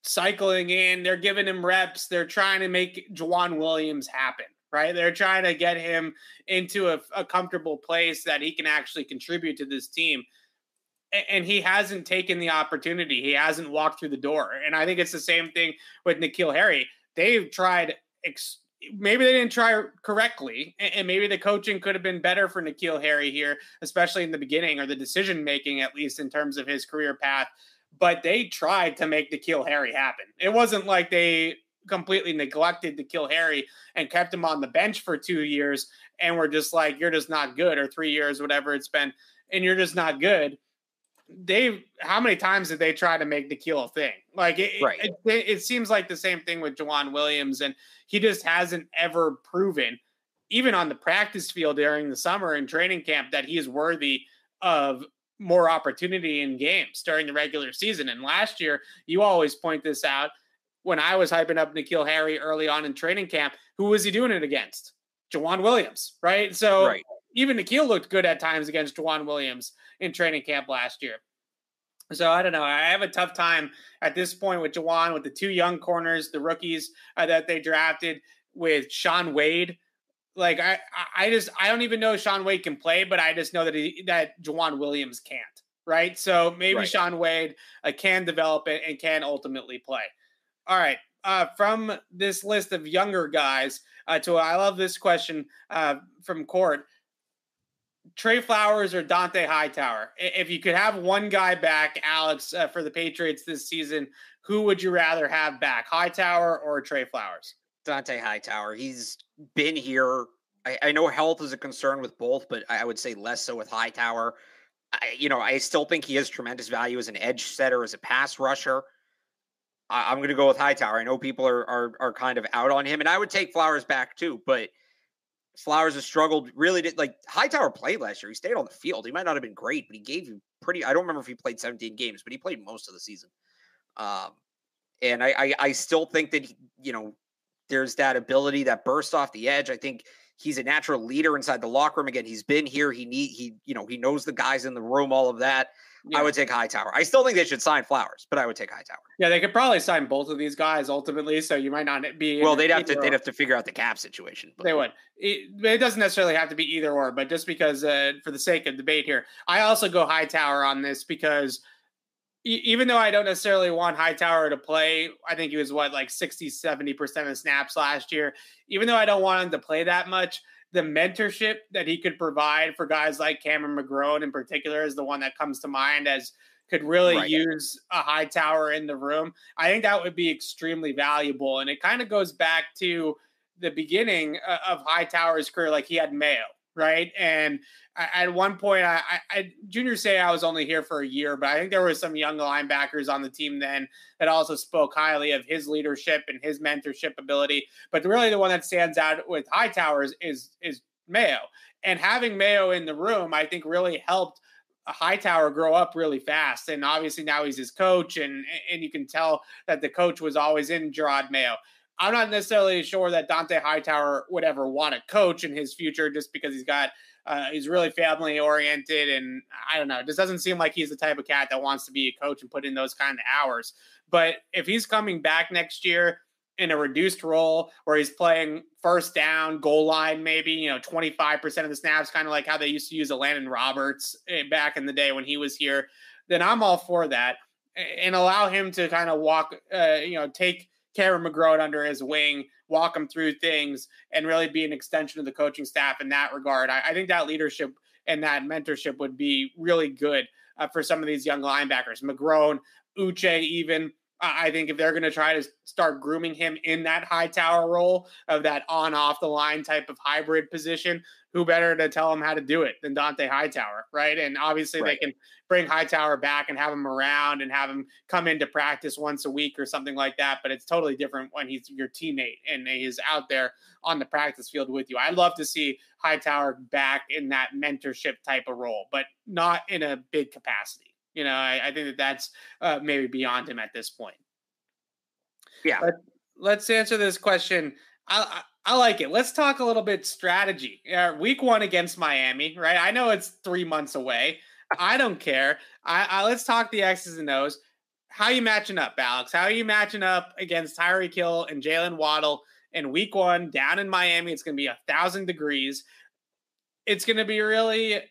cycling in, they're giving him reps, they're trying to make Joejuan Williams happen right? They're trying to get him into a, a comfortable place that he can actually contribute to this team. And he hasn't taken the opportunity. He hasn't walked through the door. And I think it's the same thing with N'Keal Harry. They've tried, ex- maybe they didn't try correctly. And maybe the coaching could have been better for N'Keal Harry here, especially in the beginning or the decision making, at least in terms of his career path. But they tried to make N'Keal Harry happen. It wasn't like they completely neglected N'Keal Harry and kept him on the bench for two years and we're just like, you're just not good, or three years, whatever it's been, and you're just not good. They, how many times did they try to make N'Keal a thing? Like, it, right. it, it, it seems like the same thing with Joejuan Williams, and he just hasn't ever proven, even on the practice field during the summer and training camp, that he is worthy of more opportunity in games during the regular season. And last year, you always point this out when I was hyping up N'Keal Harry early on in training camp, who was he doing it against? Joejuan Williams, right? So right. even N'Keal looked good at times against Joejuan Williams in training camp last year. So I don't know. I have a tough time at this point with Joejuan, with the two young corners, the rookies uh, that they drafted, with Shaun Wade. Like I, I just I don't even know Shaun Wade can play, but I just know that he, that Joejuan Williams can't. Right. So maybe right. Shaun Wade uh, can develop it and can ultimately play. All right. Uh, from this list of younger guys, uh, to I love this question uh, from Court. Trey Flowers or Dont'a Hightower? If you could have one guy back, Alex, uh, for the Patriots this season, who would you rather have back, Hightower or Trey Flowers?
Dont'a Hightower. He's been here. I, I know health is a concern with both, but I would say less so with Hightower. I, you know, I still think he has tremendous value as an edge setter, as a pass rusher. I, am going to go with Hightower. I know people are, are are kind of out on him, and I would take Flowers back too. But Flowers has struggled. Really, did like Hightower played last year. He stayed on the field. He might not have been great, but he gave you pretty. I don't remember if he played 17 games, but he played most of the season. Um, and I, I, I still think that he, you know there's that ability that burst off the edge. I think he's a natural leader inside the locker room. Again, he's been here. He need he you know he knows the guys in the room. All of that. Yeah. I would take Hightower. I still think they should sign Flowers, but I would take Hightower.
Yeah, they could probably sign both of these guys ultimately. So you might not be.
Well, they'd have to. Or. They'd have to figure out the cap situation.
But. They would. It, it, doesn't necessarily have to be either or, but just because, uh, for the sake of debate here, I also go Hightower on this because even though I don't necessarily want Hightower to play, I think he was what like 60, 70% of snaps last year. Even though I don't want him to play that much, the mentorship that he could provide for guys like Cameron McGrone in particular is the one that comes to mind as could really right. use a Hightower in the room. I think that would be extremely valuable. And it kind of goes back to the beginning uh, of Hightower's career, like he had Mayo, right? And at one point, I, I, Junior Seau I was only here for a year, but I think there were some young linebackers on the team then that also spoke highly of his leadership and his mentorship ability. But really, the one that stands out with Hightowers is is Mayo, and having Mayo in the room, I think, really helped Hightower grow up really fast. And obviously now he's his coach, and and you can tell that the coach was always in Jerod Mayo. I'm not necessarily sure that Dont'a Hightower would ever want to coach in his future just because he's got uh, he's really family oriented, and I don't know. It just doesn't seem like he's the type of cat that wants to be a coach and put in those kind of hours. But if he's coming back next year in a reduced role where he's playing first down, goal line, maybe you know twenty five percent of the snaps, kind of like how they used to use Elandon Roberts eh, back in the day when he was here, then I'm all for that and allow him to kind of walk, uh, you know, take Cameron McGrone under his wing, walk him through things, and really be an extension of the coaching staff in that regard. I, I think that leadership and that mentorship would be really good uh, for some of these young linebackers. McGrone, Uche, even. I think if they're going to try to start grooming him in that Hightower role of that on off the line type of hybrid position, who better to tell him how to do it than Dont'a Hightower, right? And obviously right. they can bring Hightower back and have him around and have him come into practice once a week or something like that. But it's totally different when he's your teammate and he's out there on the practice field with you. I'd love to see Hightower back in that mentorship type of role, but not in a big capacity. You know, I, I think that that's uh, maybe beyond him at this point.
Yeah.
Let, us answer this question. I, I, I like it. Let's talk a little bit strategy. Uh, week one against Miami, right? I know it's three months away. I don't care. I, I let's talk the X's and O's. How you matching up, Alex? How are you matching up against Tyreek Hill and Jaylen Waddle in week one down in Miami? It's going to be a thousand degrees. It's going to be really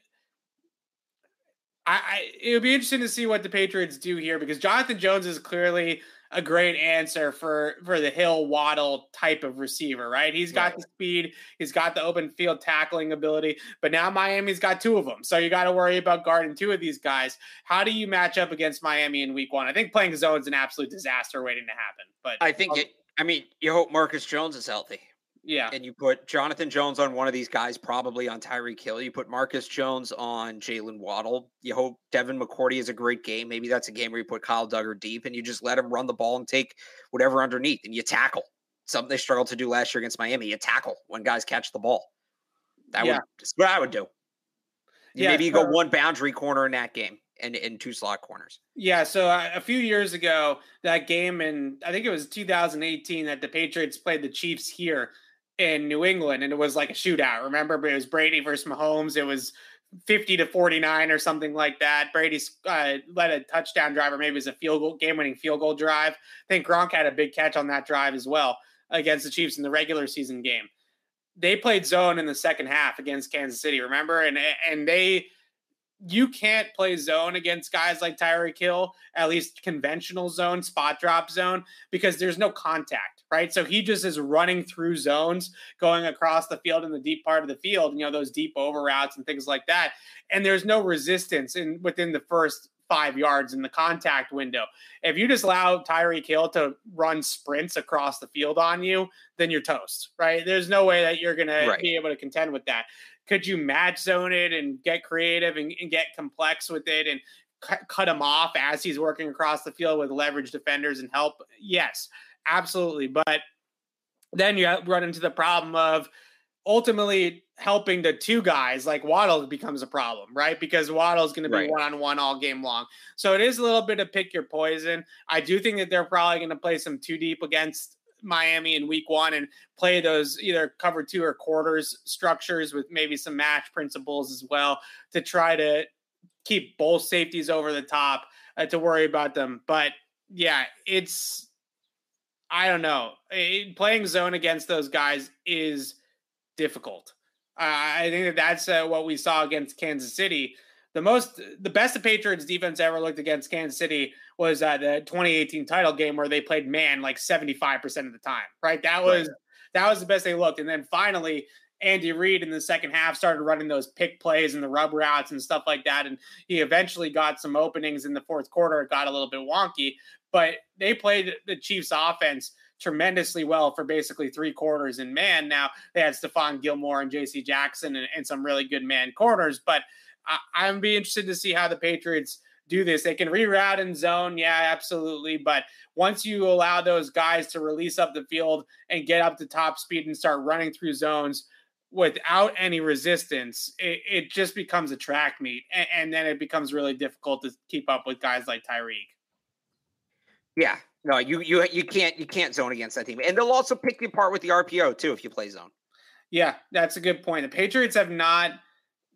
I, I it would be interesting to see what the Patriots do here because Jonathan Jones is clearly a great answer for for the Hill Waddle type of receiver, right? He's got right. the speed, he's got the open field tackling ability, but now Miami's got two of them, so you got to worry about guarding two of these guys. How do you match up against Miami in Week One? I think playing zone is an absolute disaster waiting to happen. But
I think it. I mean, you hope Marcus Jones is healthy.
Yeah.
And you put Jonathan Jones on one of these guys, probably on Tyreek Hill. You put Marcus Jones on Jaylen Waddle. You hope Devin McCourty is a great game. Maybe that's a game where you put Kyle Dugger deep and you just let him run the ball and take whatever underneath and you tackle. Something they struggled to do last year against Miami. You tackle when guys catch the ball. That yeah. would that's what I would do. Yeah, maybe you go one boundary corner in that game and in two slot corners.
Yeah, so uh, a few years ago, that game in I think it was 2018 that the Patriots played the Chiefs here in New England, and it was like a shootout. Remember, but it was Brady versus Mahomes. It was 50 to 49 or something like that. Brady uh, led a touchdown drive, or maybe it was a field goal, game-winning field goal drive. I think Gronk had a big catch on that drive as well against the Chiefs in the regular season game. They played zone in the second half against Kansas City, remember? And and they you can't play zone against guys like Tyreek Hill, at least conventional zone, spot drop zone, because there's no contact, right? So he just is running through zones, going across the field in the deep part of the field, you know, those deep over routes and things like that. And there's no resistance in within the first five yards in the contact window. If you just allow Tyreek Hill to run sprints across the field on you, then you're toast, right? There's no way that you're going right. to be able to contend with that. Could you match zone it and get creative and, and get complex with it and cut, cut him off as he's working across the field with leverage defenders and help? Yes, absolutely. But then you run into the problem of ultimately helping the two guys like Waddle becomes a problem, right? Because Waddle is going to be one on one all game long. So it is a little bit of pick your poison. I do think that they're probably going to play some two deep against Miami in week one and play those either cover two or quarters structures with maybe some match principles as well to try to keep both safeties over the top uh, to worry about them. But yeah, it's, I don't know. It, playing zone against those guys is difficult. Uh, I think that that's uh, what we saw against Kansas City. The most, the best the Patriots defense ever looked against Kansas City was uh, the 2018 title game where they played man like 75% of the time, right? That was right. that was the best they looked. And then finally, Andy Reid in the second half started running those pick plays and the rub routes and stuff like that. And he eventually got some openings in the fourth quarter. It got a little bit wonky, but they played the Chiefs offense tremendously well for basically three quarters. And man, now they had Stephon Gilmore and JC Jackson and, and some really good man corners. But I, I'm be interested to see how the Patriots do this. They can reroute in zone, yeah, absolutely. But once you allow those guys to release up the field and get up to top speed and start running through zones without any resistance, it, it just becomes a track meet, and, and, then it becomes really difficult to keep up with guys like Tyreek.
Yeah, no, you you you can't you can't zone against that team, and they'll also pick you apart with the RPO too if you play zone.
Yeah, that's a good point. The Patriots have not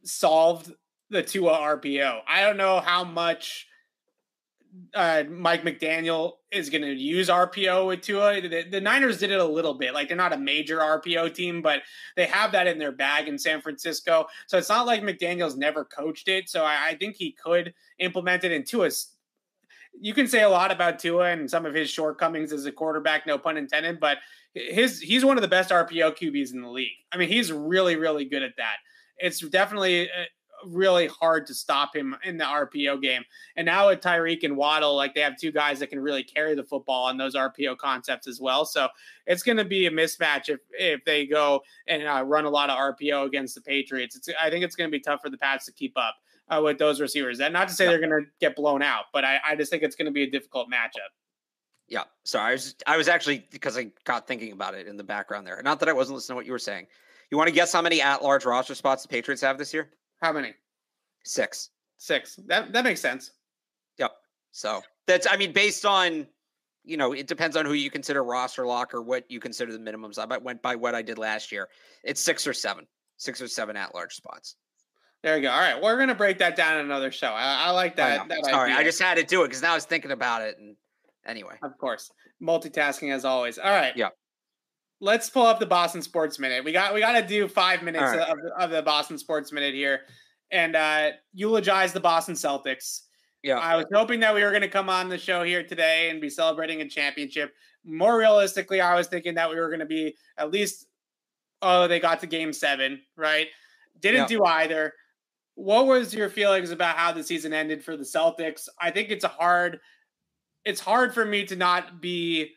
solved the Tua RPO. I don't know how much uh, Mike McDaniel is going to use RPO with Tua. The, the, Niners did it a little bit. Like they're not a major RPO team, but they have that in their bag in San Francisco. So it's not like McDaniel's never coached it. So I, I think he could implement it. And Tua's, you can say a lot about Tua and some of his shortcomings as a quarterback, no pun intended, but his he's one of the best RPO QBs in the league. I mean, he's really, really good at that. It's definitely uh, really hard to stop him in the RPO game. And now with Tyreek and Waddle, like they have two guys that can really carry the football on those RPO concepts as well. So it's going to be a mismatch if if they go and uh, run a lot of RPO against the Patriots. It's, I think it's going to be tough for the Pats to keep up uh, with those receivers. And not to say they're going to get blown out, but I, I just think it's going to be a difficult matchup.
Yeah. Sorry, I was I was actually because I got thinking about it in the background there. Not that I wasn't listening to what you were saying. You want to guess how many at-large roster spots the Patriots have this year?
How many?
Six.
Six. That that makes sense.
Yep. So that's I mean, based on you know, it depends on who you consider roster lock or what you consider the minimums. I went by what I did last year. It's six or seven, six or seven at large spots.
There we go. All right, we're gonna break that down in another show. I, I like that.
I that Sorry, idea. I just had to do it because now I was thinking about it. And anyway,
of course, multitasking as always. All right.
Yeah.
Let's pull up the Boston Sports Minute. We got we got to do five minutes right. of, of the Boston Sports Minute here and uh, eulogize the Boston Celtics. Yeah. I was hoping that we were going to come on the show here today and be celebrating a championship. More realistically, I was thinking that we were going to be at least, oh, they got to game seven, right? Didn't yeah. do either. What was your feelings about how the season ended for the Celtics? I think it's a hard, it's hard for me to not be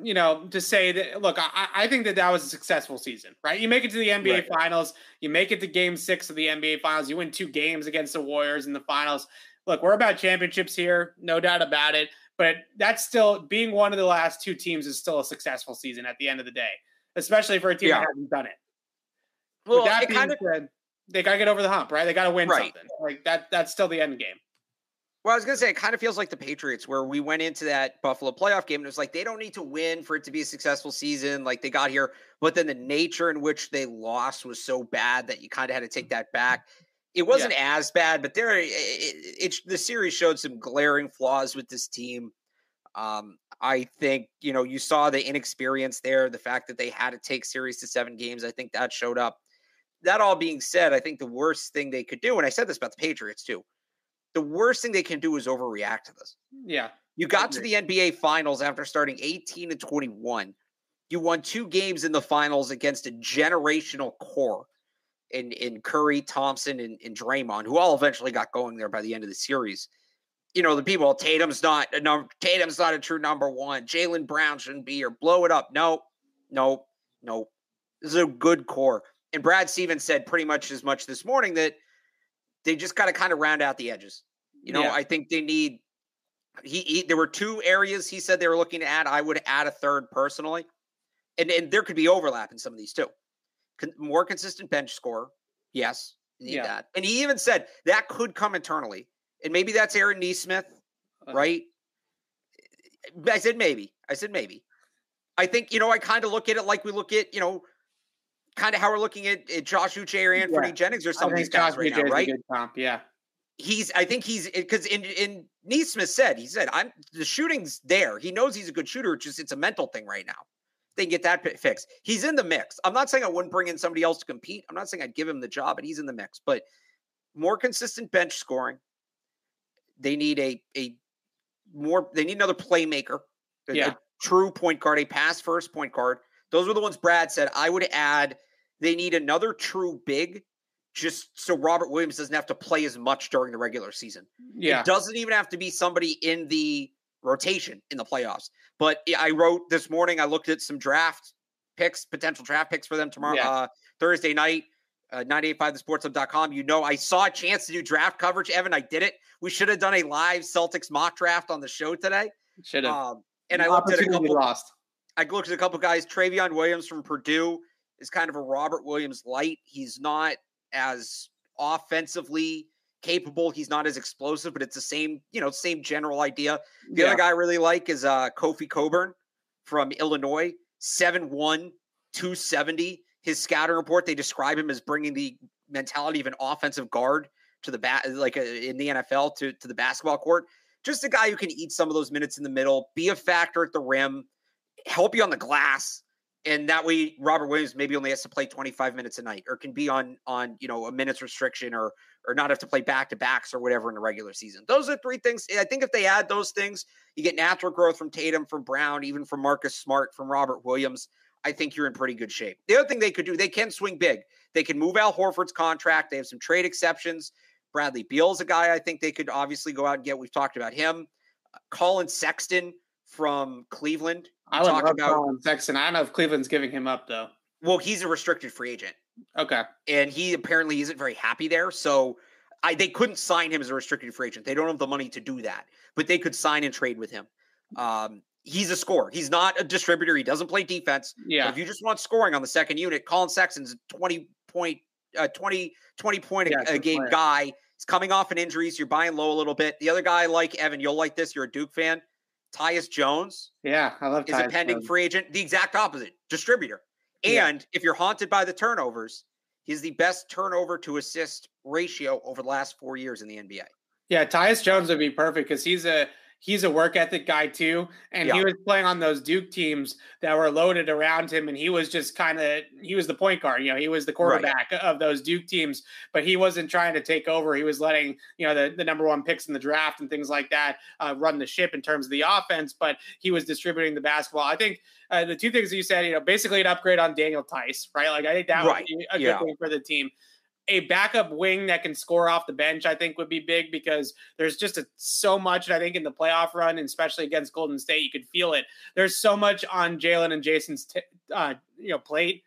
you know, to say that, look, I, I, think that that was a successful season, right? You make it to the NBA right. Finals, you make it to game six of the NBA Finals, you win two games against the Warriors in the finals. Look, we're about championships here, no doubt about it. But that's still being one of the last two teams is still a successful season at the end of the day, especially for a team yeah. that hasn't done it. Well, that being kind of, said, they got to get over the hump, right? They got to win right. something. Like that, that's still the end game.
Well, I was going to say, it kind of feels like the Patriots, where we went into that Buffalo playoff game and it was like they don't need to win for it to be a successful season. Like they got here, but then the nature in which they lost was so bad that you kind of had to take that back. It wasn't yeah. as bad, but there, it, it, it, the series showed some glaring flaws with this team. Um, I think you know you saw the inexperience there, the fact that they had to take series to seven games. I think that showed up. That all being said, I think the worst thing they could do, and I said this about the Patriots too the worst thing they can do is overreact to this.
Yeah.
You got to the NBA finals after starting 18 and 21. You won two games in the finals against a generational core. in in Curry, Thompson, and, and Draymond, who all eventually got going there by the end of the series. You know, the people Tatum's not a number Tatum's not a true number one. Jaylen Brown shouldn't be here. Blow it up. No, no, no. This is a good core. And Brad Stevens said pretty much as much this morning that they just got to kind of round out the edges. You know, yeah. I think they need. He, he, there were two areas he said they were looking to add. I would add a third personally, and and there could be overlap in some of these too. Con- more consistent bench score, yes, need yeah. that. And he even said that could come internally, and maybe that's Aaron Nesmith, uh right? I said maybe. I said maybe. I think you know I kind of look at it like we look at you know kind of how we're looking at, at Josh Uche or Anfernee yeah. Jennings or some of these guys Josh right Uche now, right? good
comp, yeah.
He's, I think he's because in in Nesmith said he said I'm the shooting's there. He knows he's a good shooter. It's just it's a mental thing right now. They can get that fixed. He's in the mix. I'm not saying I wouldn't bring in somebody else to compete. I'm not saying I'd give him the job, but he's in the mix. But more consistent bench scoring. They need a a more. They need another playmaker.
Yeah. A
true point guard, a pass first point guard those were the ones Brad said. I would add they need another true big just so Robert Williams doesn't have to play as much during the regular season.
Yeah.
It doesn't even have to be somebody in the rotation in the playoffs. But I wrote this morning, I looked at some draft picks, potential draft picks for them tomorrow, yeah. uh, Thursday night, uh, 985thesportshub.com. You know, I saw a chance to do draft coverage. Evan, I did it. We should have done a live Celtics mock draft on the show today.
Should have. Um,
and I looked at a couple. Lost. I looked at a couple guys. Trevion Williams from Purdue is kind of a Robert Williams light. He's not as offensively capable. He's not as explosive, but it's the same, you know, same general idea. The yeah. other guy I really like is uh, Kofi Cockburn from Illinois, 7'1, 270. His scouting report, they describe him as bringing the mentality of an offensive guard to the bat, like a, uh, in the NFL to, to the basketball court. Just a guy who can eat some of those minutes in the middle, be a factor at the rim help you on the glass and that way Robert Williams maybe only has to play 25 minutes a night or can be on on you know a minutes restriction or or not have to play back to backs or whatever in the regular season. Those are three things. I think if they add those things, you get natural growth from Tatum, from Brown, even from Marcus Smart, from Robert Williams. I think you're in pretty good shape. The other thing they could do, they can swing big. They can move Al Horford's contract. They have some trade exceptions. Bradley Beal's a guy I think they could obviously go out and get. We've talked about him. Collin Sexton from Cleveland
I would talk love about Collin Sexton. I don't know if Cleveland's giving him up though.
Well, he's a restricted free agent.
Okay.
And he apparently isn't very happy there. So I they couldn't sign him as a restricted free agent. They don't have the money to do that, but they could sign and trade with him. Um, he's a scorer. He's not a distributor. He doesn't play defense.
Yeah.
But if you just want scoring on the second unit, Collin Sexton's 20 point, uh, 20, 20 point yeah, a, a game player. guy. He's coming off an injury, so you're buying low a little bit. The other guy, like Evan, you'll like this. You're a Duke fan. Tyus Jones.
Yeah, I love
is Tyus a pending Jones. free agent. The exact opposite, distributor. And yeah. if you're haunted by the turnovers, he's the best turnover to assist ratio over the last four years in the NBA.
Yeah, Tyus Jones would be perfect because he's a he's a work ethic guy too. And yeah. he was playing on those Duke teams that were loaded around him. And he was just kind of, he was the point guard, you know, he was the quarterback right. of those Duke teams, but he wasn't trying to take over. He was letting, you know, the, the number one picks in the draft and things like that uh, run the ship in terms of the offense, but he was distributing the basketball. I think uh, the two things that you said, you know, basically an upgrade on Daniel Theis, right? Like I think that right. would be a yeah. good thing for the team a backup wing that can score off the bench, I think would be big because there's just a, so much, I think, in the playoff run, and especially against Golden State, you could feel it. There's so much on Jalen and Jason's t- uh, you know, plate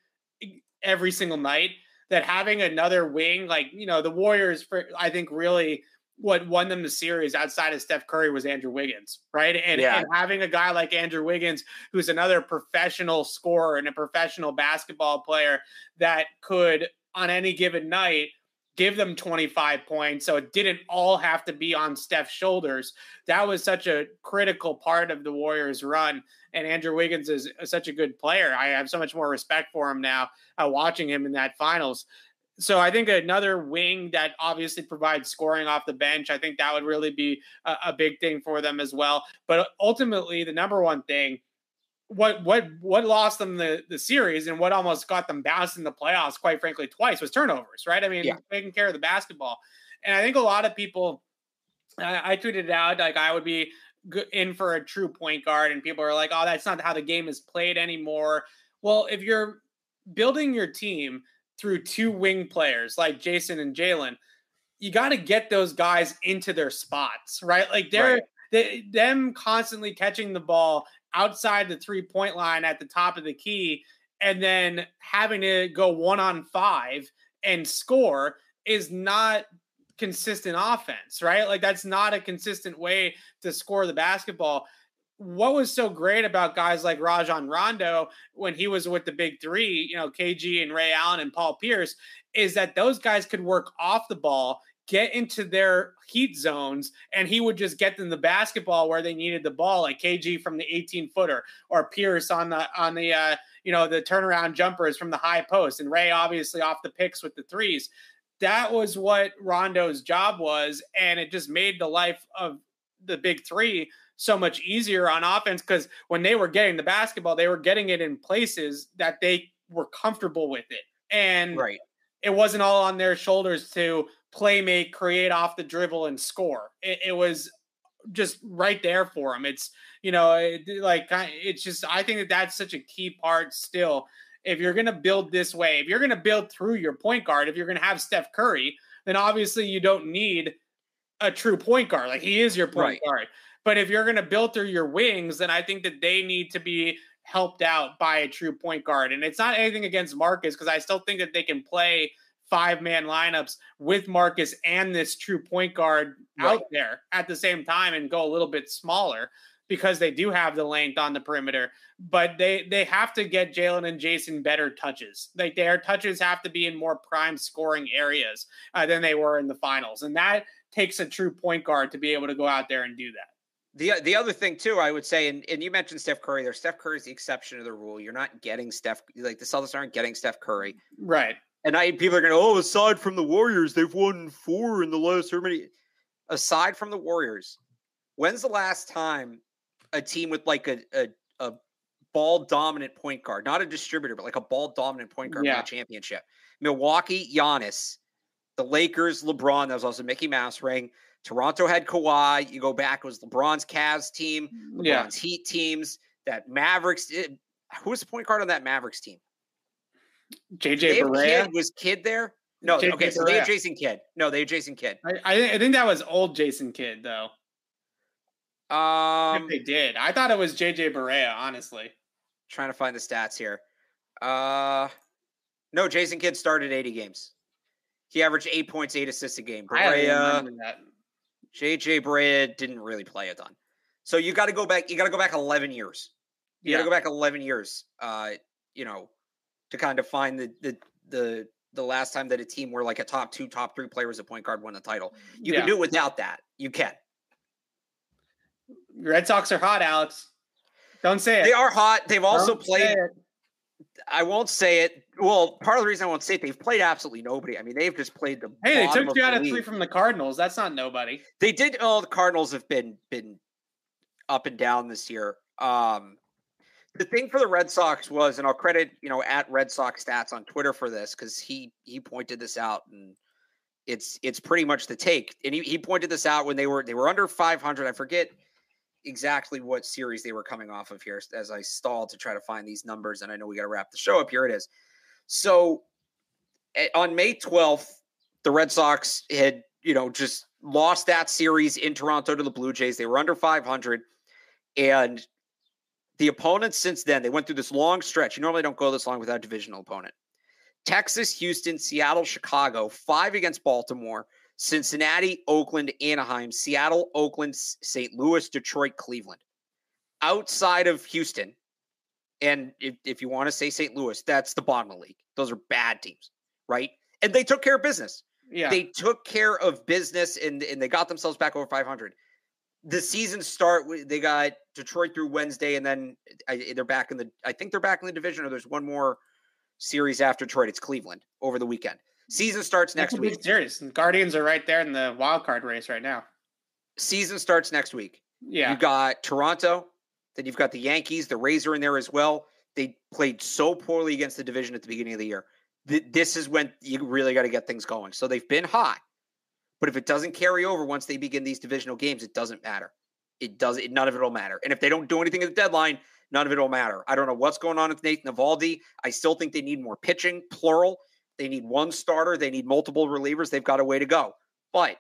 every single night that having another wing, like, you know, the Warriors, for I think, really what won them the series outside of Steph Curry was Andrew Wiggins, right? And, yeah. and, having a guy like Andrew Wiggins, who's another professional scorer and a professional basketball player that could on any given night give them 25 points. So it didn't all have to be on Steph's shoulders. That was such a critical part of the Warriors' run. And Andrew Wiggins is such a good player. I have so much more respect for him now uh, watching him in that finals. So I think another wing that obviously provides scoring off the bench, I think that would really be a, a big thing for them as well. But ultimately, the number one thing what what what lost them the the series and what almost got them bounced in the playoffs, quite frankly, twice was turnovers, right? I mean, yeah. taking care of the basketball. And I think a lot of people, I, I tweeted out like I would be in for a true point guard, and people are like, "Oh, that's not how the game is played anymore." Well, if you're building your team through two wing players like Jason and Jalen, you got to get those guys into their spots, right? Like they're right. they, them constantly catching the ball outside the three point line at the top of the key, and then having to go one on five and score is not consistent offense, right? Like that's not a consistent way to score the basketball. What was so great about guys like Rajon Rondo when he was with the big three, you know, KG and Ray Allen and Paul Pierce, is that those guys could work off the ball, get into their heat zones, and he would just get them the basketball where they needed the ball, like KG from the 18 footer or Pierce on the on the uh, you know the turnaround jumpers from the high post, and Ray obviously off the picks with the threes that was what Rondo's job was, and it just made the life of the big three so much easier on offense because when they were getting the basketball, they were getting it in places that they were comfortable with it. And
right.
it wasn't all on their shoulders to play make, create off the dribble, and score. It, it was just right there for him. It's, you know, it, like it's just, I think that that's such a key part still if you're going to build this way, if you're going to build through your point guard, if you're going to have Steph Curry, then obviously you don't need a true point guard. Like he is your point right. guard. But if you're going to build through your wings, then I think that they need to be helped out by a true point guard. And it's not anything against Marcus because I still think that they can play five man lineups with Marcus and this true point guard right. out there at the same time and go a little bit smaller because they do have the length on the perimeter, but they they have to get Jalen and Jason better touches. Like their touches have to be in more prime scoring areas uh, than they were in the finals, and that takes a true point guard to be able to go out there and do that.
The the other thing too, I would say, and, and you mentioned Steph Curry there. Steph Curry is the exception to the rule. You're not getting Steph like the Celtics aren't getting Steph Curry,
right?
And I people are going to oh, aside from the Warriors, they've won four in the last how many? Aside from the Warriors, when's the last time a team with like a, a, a ball dominant point guard, not a distributor, but like a ball dominant point guard yeah. a championship. Milwaukee, Giannis, the Lakers, LeBron. That was also Mickey Mouse ring. Toronto had Kawhi. You go back, it was LeBron's Cavs team, LeBron's yeah. Heat teams. That Mavericks. It, eh, who was the point guard on that Mavericks team?
JJ Barea
was Kidd there. No, JJ okay, so they had Jason Kidd. No, they had Jason Kidd.
I, I, I think that was old Jason Kidd though.
Um,
if they did. I thought it was JJ Barea, honestly.
Trying to find the stats here. Uh, no, Jason Kidd started 80 games. He averaged eight points, eight assists a game. Barea, JJ Barea didn't really play a ton. So you got to go back. You got to go back 11 years. You yeah. got to go back 11 years. Uh, you know, to kind of find the the the the last time that a team where like a top two, top three players, a point guard won the title. You yeah. can do it without that. You can.
Red Sox are hot, Alex. Don't say it.
They are hot. They've also Don't played. I won't say it. Well, part of the reason I won't say it, they've played absolutely nobody. I mean, they've just played the.
Hey, they took two out of three from the Cardinals. That's not nobody.
They did. Oh, the Cardinals have been been up and down this year. Um, the thing for the Red Sox was, and I'll credit you know at Red Sox stats on Twitter for this because he he pointed this out and it's it's pretty much the take. And he, he pointed this out when they were they were under 500. I forget exactly what series they were coming off of here as I stalled to try to find these numbers. And I know we got to wrap the show up. Here it is. So on May 12th, the Red Sox had, you know, just lost that series in Toronto to the Blue Jays. They were under 500. And the opponents since then, they went through this long stretch. You normally don't go this long without divisional opponent. Texas, Houston, Seattle, Chicago, five against Baltimore, Cincinnati, Oakland, Anaheim, Seattle, Oakland, St. Louis, Detroit, Cleveland. Outside of Houston, and if, if you want to say St. Louis, that's the bottom of the league. Those are bad teams, right? And they took care of business.
Yeah.
They took care of business and, and they got themselves back over 500. The season start, they got Detroit through Wednesday, and then I, eh, they're back in the, I think they're back in the division, or there's one more series after Detroit. It's Cleveland over the weekend. Season starts next week.
Series. Guardians are right there in the wild card race right now.
Season starts next week.
Yeah.
You got Toronto, then you've got the Yankees, the Rays are in there as well. They played so poorly against the division at the beginning of the year. This is when you really got to get things going. So they've been hot, but if it doesn't carry over once they begin these divisional games, it doesn't matter. It does. It, none of it will matter. And if they don't do anything at the deadline, none of it will matter. I don't know what's going on with Nathan Eovaldi. I still think they need more pitching, plural They need one starter. They need multiple relievers. They've got a way to go. But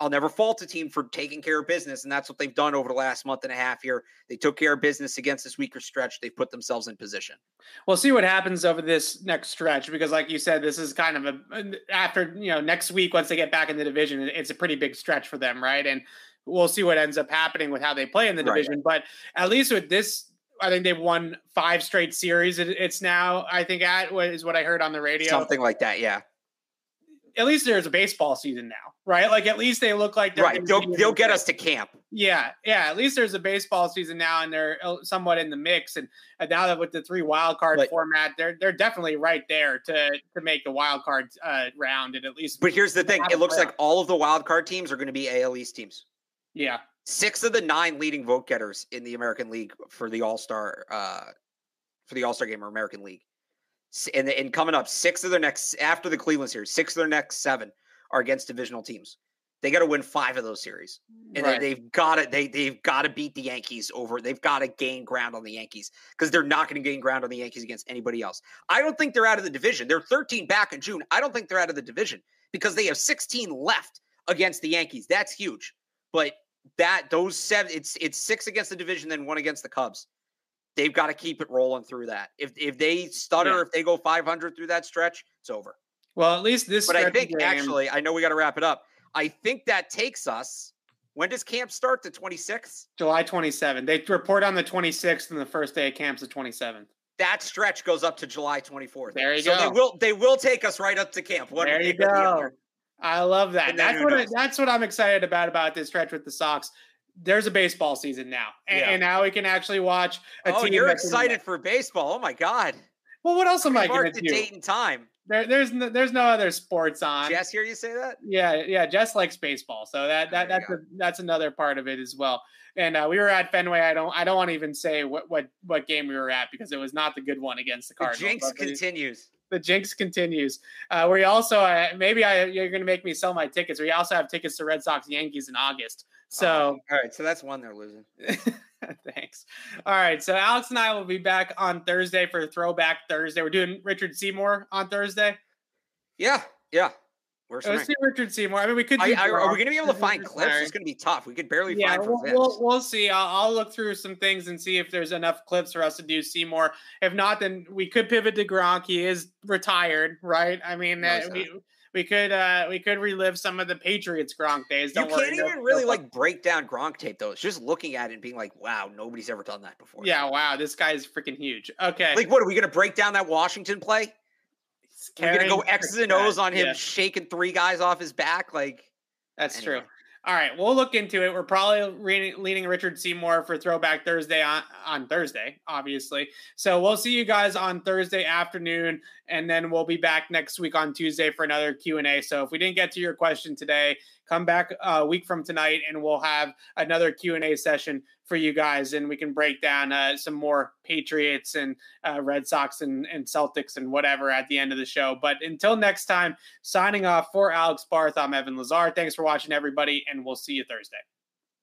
I'll never fault a team for taking care of business, and that's what they've done over the last month and a half here. They took care of business against this weaker stretch. They've put themselves in position.
We'll see what happens over this next stretch because, like you said, this is kind of a after you know next week once they get back in the division, it's a pretty big stretch for them, right? And we'll see what ends up happening with how they play in the division. Right. But at least with this, I think they've won five straight series. It's now I think at what is what I heard on the radio,
something like that. Yeah
at least there's a baseball season now, right? Like at least they look like they're
right. They'll, they'll get us to camp.
Yeah, yeah. At least there's a baseball season now, and they're uh, somewhat in the mix. And, now that with the three wild card but, format, they're they're definitely right there to to make the wild card uh, round and at least.
But here's the thing: it looks like all of the wild card teams are going to be AL East teams.
Yeah,
six of the nine leading vote getters in the American League for the All Star uh, for the All Star game or American League and, and coming up, six of their next after the Cleveland series, six of their next seven are against divisional teams. They got to win five of those series, and right. they, have got to they they've got to beat the Yankees over. They've got to gain ground on the Yankees because they're not going to gain ground on the Yankees against anybody else. I don't think they're out of the division. They're 13 back in June. I don't think they're out of the division because they have 16 left against the Yankees. That's huge. But that those seven, it's it's six against the division, then one against the Cubs they've got to keep it rolling through that. If if they stutter, yeah. if they go 500 through that stretch, it's over.
Well, at least this.
But I think game, actually, I know we got to wrap it up. I think that takes us. When does camp start? The 26th?
July 27th. They report on the 26th, and the first day of camp's the 27th.
That stretch goes up to July 24th.
There you
so
go.
they will they will take us right up to camp.
There you go. I love that. That's what I, that's what I'm excited about about this stretch with the Sox there's a baseball season now, and, yeah. and now we can actually watch. A
oh,
team
you're excited for baseball! Oh my god!
Well, what else am I going to do?
Date and time.
There, there's no, there's no other sports on.
Jess, hear you say that?
Yeah, yeah. Jess likes baseball, so that that that's a, that's another part of it as well. And uh, we were at Fenway. I don't I don't want to even say what what what game we were at because it was not the good one against the Cardinals.
The jinx continues.
The, jinx continues. Uh, we also uh, maybe I, you're going to make me sell my tickets. We also have tickets to Red Sox Yankees in August. So,
all right. So that's one they're losing. (laughs)
Thanks. All right. So Alex and I will be back on Thursday for Throwback Thursday. We're doing Richard Seymour on Thursday.
Yeah. Yeah.
Where's Let's see Richard Seymour. I mean, we could.
I, I, are we going to be able to find clips? It's going to be tough. We could barely yeah, find.
We'll, we'll, we'll, see. I'll, I'll, look through some things and see if there's enough clips for us to do Seymour. If not, then we could pivot to Gronk. He is retired, right? I mean, no, uh, we, we could uh we could relive some of the Patriots Gronk days.
Don't you can't worry, even no, really no like break down Gronk tape though. It's just looking at it and being like, wow, nobody's ever done that before.
Yeah, wow, this guy is freaking huge. Okay.
Like what are we gonna break down that Washington play? We're gonna go X's and O's on him yeah. shaking three guys off his back. Like
that's anyway. true. All right, we'll look into it. We're probably re- leaning Richard Seymour for Throwback Thursday on, on Thursday, obviously. So we'll see you guys on Thursday afternoon, and then we'll be back next week on Tuesday for another Q and A. So if we didn't get to your question today, come back uh, a week from tonight, and we'll have another Q and A session for you guys, and we can break down uh, some more Patriots and uh, Red Sox and, and Celtics and whatever at the end of the show. But until next time, signing off for Alex Barth, I'm Evan Lazar. Thanks for watching, everybody, and we'll see you Thursday.